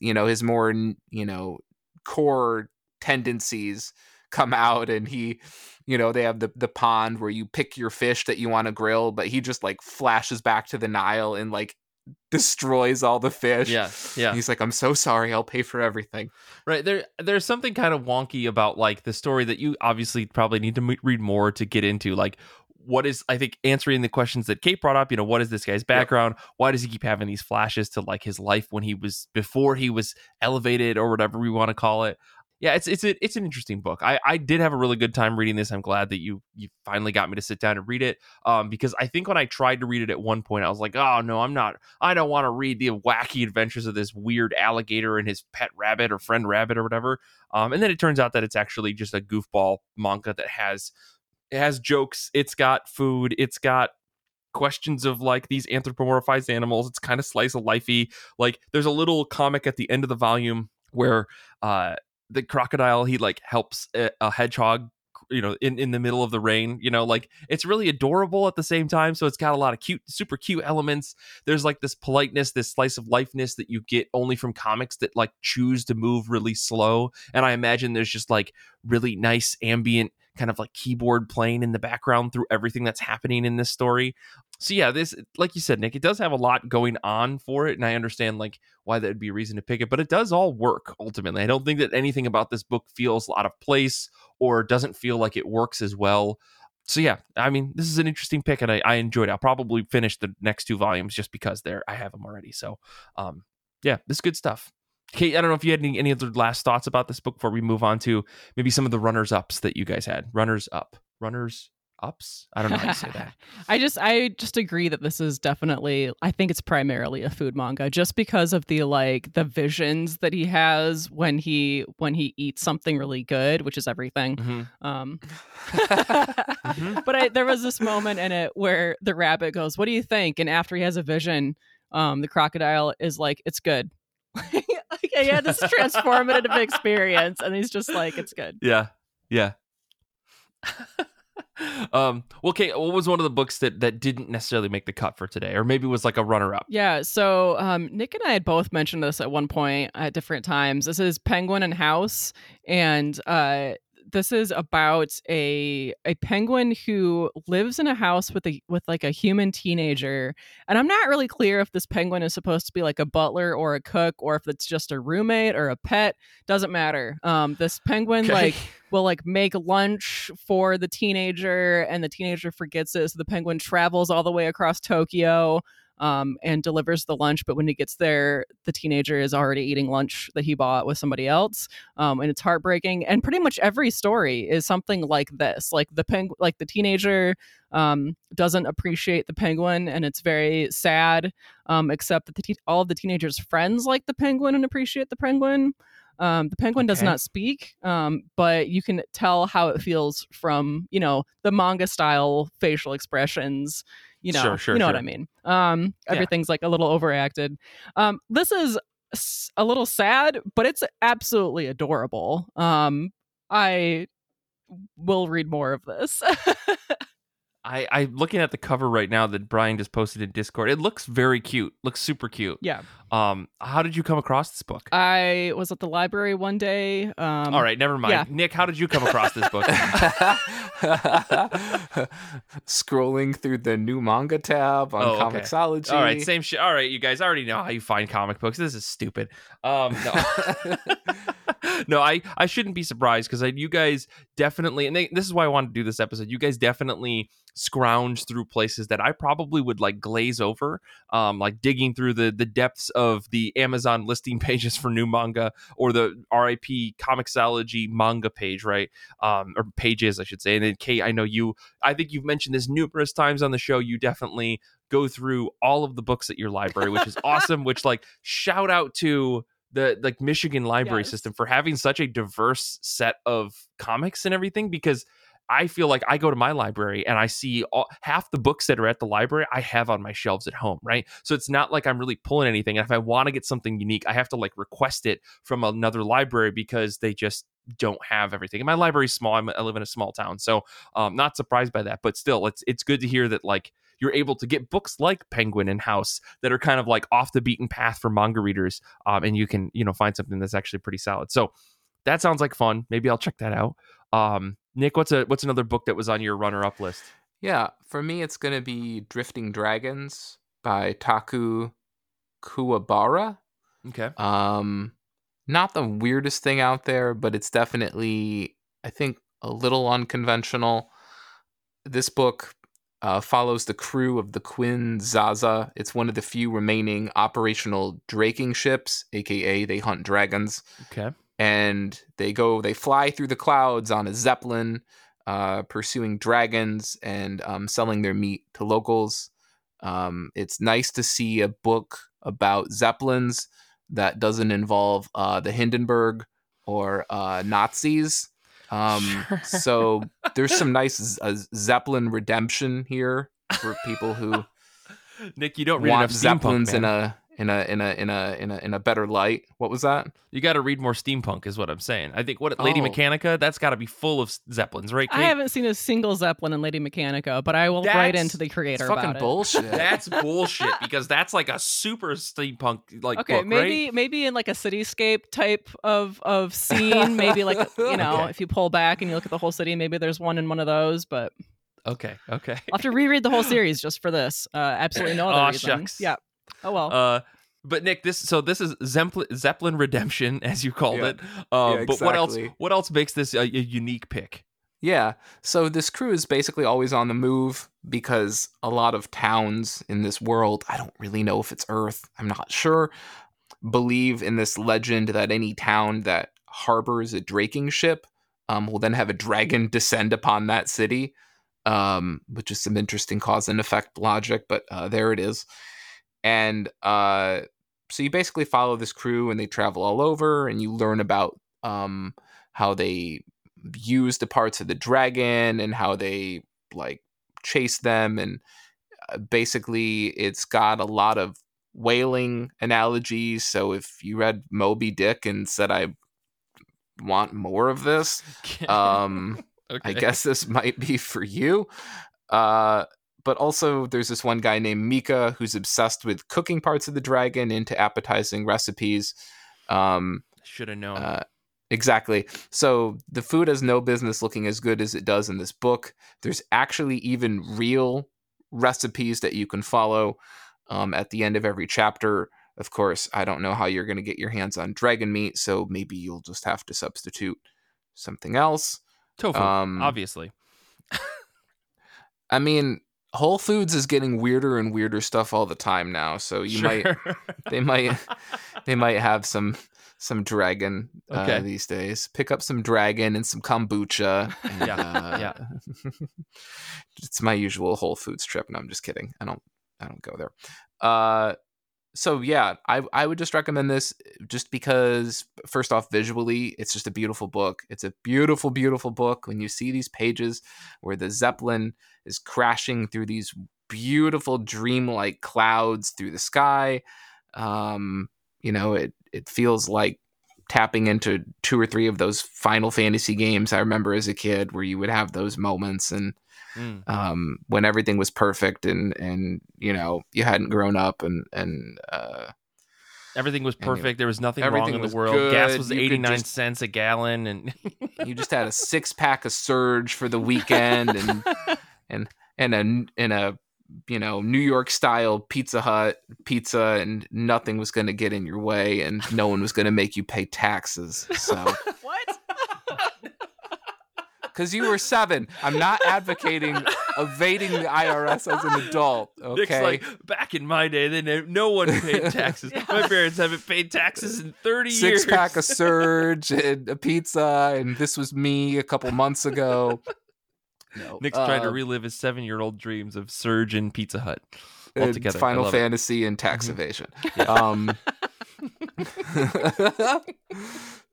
you know his more you know core tendencies come out and he you know they have the the pond where you pick your fish that you want to grill but he just like flashes back to the nile and like destroys all the fish Yeah. Yeah. he's like i'm so sorry i'll pay for everything Right there, there's something kind of wonky about like the story that you obviously probably need to m- read more to get into. Like, what is I think answering the questions that Kait brought up. You know, what is this guy's background? Why does he keep having these flashes to like his life when he was before he was elevated or whatever we want to call it? Yeah, it's it's a, it's an interesting book. I I did have a really good time reading this. I'm glad that you you finally got me to sit down and read it. Um, because I think when I tried to read it at one point, I was like, oh no, I'm not I don't want to read the wacky adventures of this weird alligator and his pet rabbit or friend rabbit or whatever. Um, and then it turns out that it's actually just a goofball manga that has it has jokes, it's got food, it's got questions of like these anthropomorphized animals. It's kind of slice of lifey. Like there's a little comic at the end of the volume where uh the crocodile he like helps a, a hedgehog you know in in the middle of the rain you know like it's really adorable at the same time so it's got a lot of cute super cute elements. There's like this politeness this slice of lifeness that you get only from comics that like choose to move really slow and i imagine there's just like really nice ambient kind of like keyboard playing in the background through everything that's happening in this story. So yeah this like you said nick it does have a lot going on for it and i understand like why that would be a reason to pick it but it does all work ultimately. I don't think that anything about this book feels out of place or doesn't feel like it works as well. So yeah i mean this is an interesting pick and i, I enjoyed it. I'll probably finish the next two volumes just because they're i have them already. So um yeah this is good stuff Kait, I don't know if you had any, any other last thoughts about this book before we move on to maybe some of the runners ups that you guys had. Runners up, runners ups. I don't know how you say that. [LAUGHS] I just I just agree that this is definitely I think it's primarily a food manga just because of the like the visions that he has when he when he eats something really good, which is everything. Mhm. Um Mhm. [LAUGHS] but I, there was this moment in it where the rabbit goes, "What do you think?" And after he has a vision, um, the crocodile is like, "It's good." [LAUGHS] he had this transformative experience, and he's just like, "It's good." Yeah, yeah. um. Well, Kait, what was one of the books that that didn't necessarily make the cut for today, or maybe was like a runner up? Yeah. So um, Nick and I had both mentioned this at one point at different times. This is Penguin in House, and uh, this is about a a penguin who lives in a house with a with like a human teenager, and I'm not really clear if this penguin is supposed to be like a butler or a cook or if it's just a roommate or a pet. Doesn't matter. Um, this penguin Okay. like will like make lunch for the teenager, and the teenager forgets it, so the penguin travels all the way across Tokyo um, and delivers the lunch. But when he gets there, the teenager is already eating lunch that he bought with somebody else, um, and it's heartbreaking. And pretty much every story is something like this. Like the peng- like the teenager um, doesn't appreciate the penguin, and it's very sad. Um, except that the te- all of the teenagers' friends like the penguin and appreciate the penguin. Um, the penguin does not speak, um, but you can tell how it feels from you know the manga style facial expressions. You know, Sure, sure, you know what. I mean. Um, Yeah. everything's like a little overacted. Um, this is a little sad, but it's absolutely adorable. Um, I will read more of this. [LAUGHS] I, I'm looking at the cover right now that Brian just posted in Discord. It looks very cute. Looks super cute. yeah, Um, how did you come across this book? I was at the library one day. Um, All right, never mind. yeah. Nick, how did you come across this book? [LAUGHS] Scrolling through the new manga tab on Oh, okay. comiXology. All right, same shit. All right, you guys I already know how you find comic books. This is stupid. Um, no, [LAUGHS] no, I I shouldn't be surprised because you guys definitely, and they, this is why I wanted to do this episode. You guys definitely scrounge through places that I probably would like glaze over, um, like digging through the the depths of the Amazon listing [LAUGHS] pages for new manga or the RIP comiXology manga page, right? Um, or pages, I should say. And then Kait, I know you. I think you've mentioned this numerous times on the show. You definitely go through all of the books at your library, which is [LAUGHS] awesome. Which like shout out to the like Michigan library Yes. system for having such a diverse set of comics and everything because I feel like I go to my library and I see all, half the books that are at the library I have on my shelves at home, right? So it's not like I'm really pulling anything. And if I want to get something unique, I have to like request it from another library because they just don't have everything. And my library's small. I'm, I live in a small town, so um, not surprised by that. But still, it's it's good to hear that like you're able to get books like Penguin in House that are kind of like off the beaten path for manga readers, um, and you can you know find something that's actually pretty solid. So that sounds like fun. Maybe I'll check that out. Um, Nick, what's a what's another book that was on your runner up list? Yeah, for me, it's going to be Drifting Dragons by Taku Kuwabara. Okay. Um, not the weirdest thing out there, but it's definitely, I think, a little unconventional. This book uh, follows the crew of the Quin Zaza. It's one of the few remaining operational draking ships, aka they hunt dragons Okay. And they go they fly through the clouds on a zeppelin uh, pursuing dragons and um, selling their meat to locals. Um, it's nice to see a book about zeppelins that doesn't involve uh, the hindenburg or uh, nazis. Um, so [LAUGHS] there's some nice uh, zeppelin redemption here for people who Nick, you don't read want enough zeppelins in a in a in a in a in a in a better light what was that You got to read more steampunk, is what I'm saying. I think what Lady Oh. Mechanika, that's got to be full of zeppelins, right? I haven't seen a single Zeppelin in Lady Mechanika, but I will write into the it's creator fucking about it. bullshit That's [LAUGHS] bullshit because that's like a super steampunk like Okay, book, maybe right? maybe in like a cityscape type of of scene, maybe like [LAUGHS] you know, Okay. if you pull back and you look at the whole city, maybe there's one in one of those. But Okay, okay. I'll have to reread the whole series just for this. Uh, absolutely no [LAUGHS] other Aw, reason. shucks. Yeah. Oh well. Uh, but Nick, this so this is Zempl- Zeppelin Redemption, [LAUGHS] as you called Yeah. it. Uh, Yeah, But what else? What else makes this a, a unique pick? Yeah. So this crew is basically always on the move because a lot of towns in this world, I don't really know if it's Earth, I'm not sure, believe in this legend that any town that harbors a draking ship um, will then have a dragon [LAUGHS] descend upon that city, um, which is some interesting cause and effect logic, but uh, there it is. And uh, so you basically follow this crew and they travel all over and you learn about um, how they use the parts of the dragon and how they like chase them. And uh, basically it's got a lot of whaling analogies. So if you read moby dick and said i want more of this [LAUGHS] um okay. i guess this might be for you. Uh but also there's this one guy named mika who's obsessed with cooking parts of the dragon into appetizing recipes um should have known. uh, Exactly. So the food has no business looking as good as it does in this book. There's actually even real recipes that you can follow um, at the end of every chapter. Of course, I don't know how you're going to get your hands on dragon meat, so maybe you'll just have to substitute something else. Tofu, Um, obviously. [LAUGHS] I mean, Whole Foods is getting weirder and weirder stuff all the time now, so you might they [LAUGHS] might they might have some some dragon uh, Okay. these days. Pick up some dragon and some kombucha. and, Yeah, uh, yeah. [LAUGHS] it's my usual Whole Foods trip. No, I'm just kidding. I don't I don't go there. Uh, so yeah, I I would just recommend this just because first off, visually, it's just a beautiful book. It's a beautiful, beautiful book. When you see these pages where the zeppelin is crashing through these beautiful dreamlike clouds through the sky, um, you know, it it feels like tapping into two or three of those Final Fantasy games I remember as a kid where you would have those moments and Mm. um, when everything was perfect and and you know you hadn't grown up and and uh, Everything was Anyway, perfect. There was nothing wrong in the world. Gas was You 89 just- cents a gallon and [LAUGHS] you just had a six pack of Surge for the weekend and [LAUGHS] and and a and a you know New York style Pizza Hut pizza and nothing was going to get in your way and no one was going to make you pay taxes. So? [LAUGHS] because you were seven, I'm not advocating [LAUGHS] evading the IRS as an adult. Okay. Nick's like, back in my day, they ne- no one paid [LAUGHS] taxes. My parents haven't paid taxes in 30 years. six pack of surge [LAUGHS] and a pizza and this was me a couple months ago no, Nick's trying to uh, relive his seven year old dreams of Surge and Pizza Hut. and altogether. I final love it. fantasy and tax Mhm. evasion Yeah. um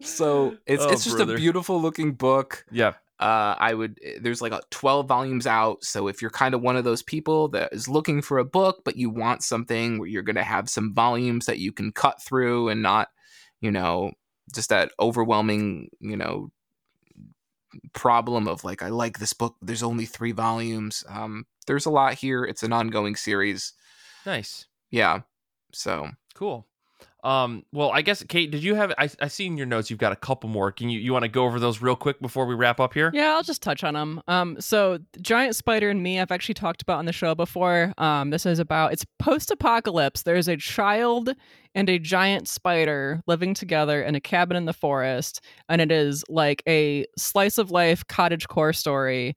so it's Oh, it's just brother. a beautiful looking book Yeah. Uh i would there's like a 12 volumes out so if you're kind of one of those people that is looking for a book but you want something where you're going to have some volumes that you can cut through and not you know just that overwhelming you know problem of like i like this book there's only three volumes um there's a lot here it's an ongoing series Nice. yeah so Cool. Um, well, I guess Kait, did you have? I, I see in your notes you've got a couple more. Can you you want to go over those real quick before we wrap up here? Yeah, I'll just touch on them. Um, so Giant Spider and Me, I've actually talked about on the show before. Um, this is about it's post-apocalypse. There's a child and a giant spider living together in a cabin in the forest, and it is like a slice of life cottage core story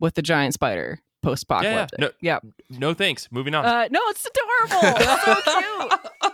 with the giant spider post-apocalyptic. No, yeah. no thanks. Moving on. Uh, no, it's adorable. So [LAUGHS] cute.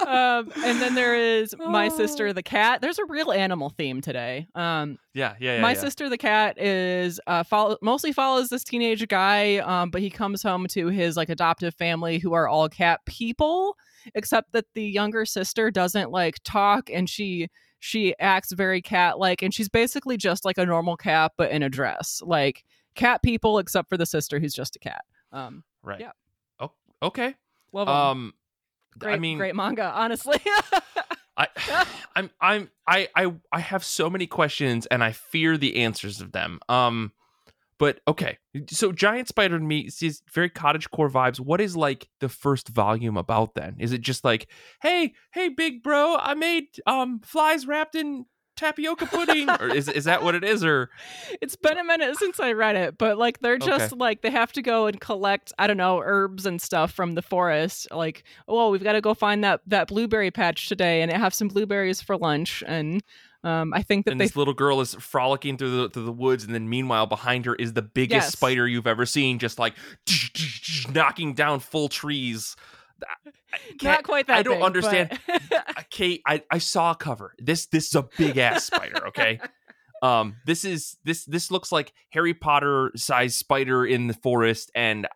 Um, and then there is [LAUGHS] my sister the cat. There's a real animal theme today. Um, yeah, yeah, yeah. my yeah. sister the cat is uh follow- mostly follows this teenage guy um but he comes home to his like adoptive family who are all cat people except that the younger sister doesn't like talk and she she acts very cat like and she's basically just like a normal cat but in a dress like cat people except for the sister who's just a cat um Right. yeah. Oh, okay. love 'em. Um, great, I mean, great manga honestly [LAUGHS] I, I'm, I'm, I, I, I have so many questions, and I fear the answers of them. Um, but okay, so Giant Spider Me is very cottagecore vibes. What is like the first volume about then? Is it just like, hey, hey, big bro, I made um flies wrapped in tapioca pudding, or is is that what it is? Or it's been a minute since I read it, but like they're just like they have to go and collect I don't know herbs and stuff from the forest. Like, oh, we've got to go find that that blueberry patch today and have some blueberries for lunch. And um, I think that and they this little girl is frolicking through the through the woods, and then meanwhile behind her is the biggest Yes. spider you've ever seen, just like [TSK] [TSK] knocking down full trees. I can't- quite that. I don't big, understand. but- Kait, I, I saw a cover. This this is a big ass spider. Okay, [LAUGHS] um, this is this this looks like Harry Potter sized spider in the forest. And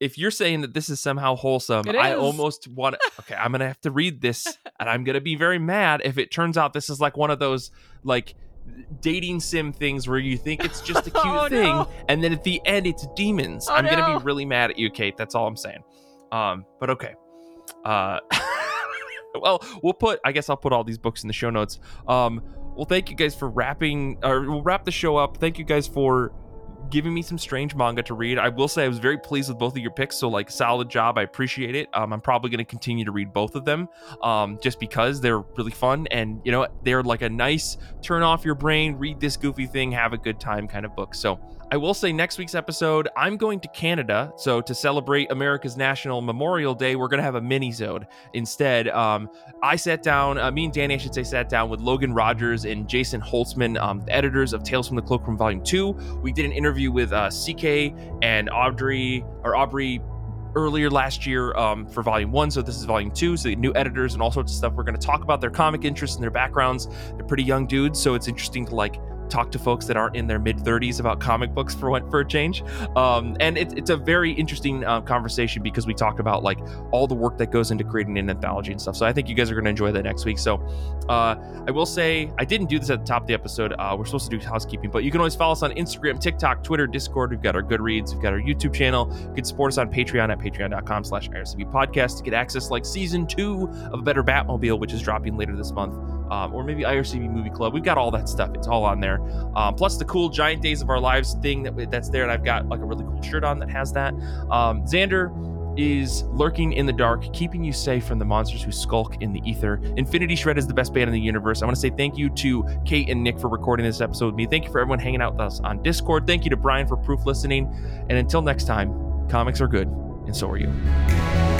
if you're saying that this is somehow wholesome, It I almost want. to Okay, I'm gonna have to read this, and I'm gonna be very mad if it turns out this is like one of those like dating sim things where you think it's just a [LAUGHS] cute Oh, thing no. and then at the end it's demons Oh, i'm gonna be really mad at you kait that's all i'm saying um but okay uh [LAUGHS] well we'll put i guess i'll put all these books in the show notes um well thank you guys for wrapping or we'll wrap the show up thank you guys for giving me some strange manga to read. I will say I was very pleased with both of your picks. So, like, solid job. I appreciate it. Um, I'm probably going to continue to read both of them um, just because they're really fun. And, you know, they're like a nice turn off your brain, read this goofy thing, have a good time kind of book. So, I will say next week's episode, I'm going to Canada. So to celebrate America's National Memorial Day, we're going to have a mini-sode instead. Um, I sat down, uh, me and Danny, I should say, sat down with Logan Rogers and Jason Holtzman, um, the editors of Tales from the Cloakroom Volume 2. We did an interview with uh, CK and Audrey, or Aubrey earlier last year um, for volume one. So this is volume two. So the new editors and all sorts of stuff. We're going to talk about their comic interests and their backgrounds. They're pretty young dudes, so it's interesting to like talk to folks that aren't in their mid 30s about comic books for what for a change. Um, and it, it's a very interesting uh, conversation because we talked about like all the work that goes into creating an anthology and stuff. So I think you guys are going to enjoy that next week. So uh, I will say I didn't do this at the top of the episode. Uh, we're supposed to do housekeeping, but you can always follow us on Instagram, TikTok, Twitter, Discord. We've got our Goodreads. We've got our YouTube channel. You can support us on Patreon at patreon.com slash IRCB podcast to get access like season two of a Better Batmobile, which is dropping later this month um, or maybe IRCB Movie Club. We've got all that stuff. It's all on Um, plus the cool Giant Days of Our Lives thing that that's there, and I've got like a really cool shirt on that has that. Um, Zander is lurking in the dark, keeping you safe from the monsters who skulk in the ether. Infinity Shred is the best band in the universe. I want to say thank you to Kait and Nick for recording this episode with me. Thank you for everyone hanging out with us on Discord. Thank you to Brian for proof listening. And until next time, comics are good, and so are you.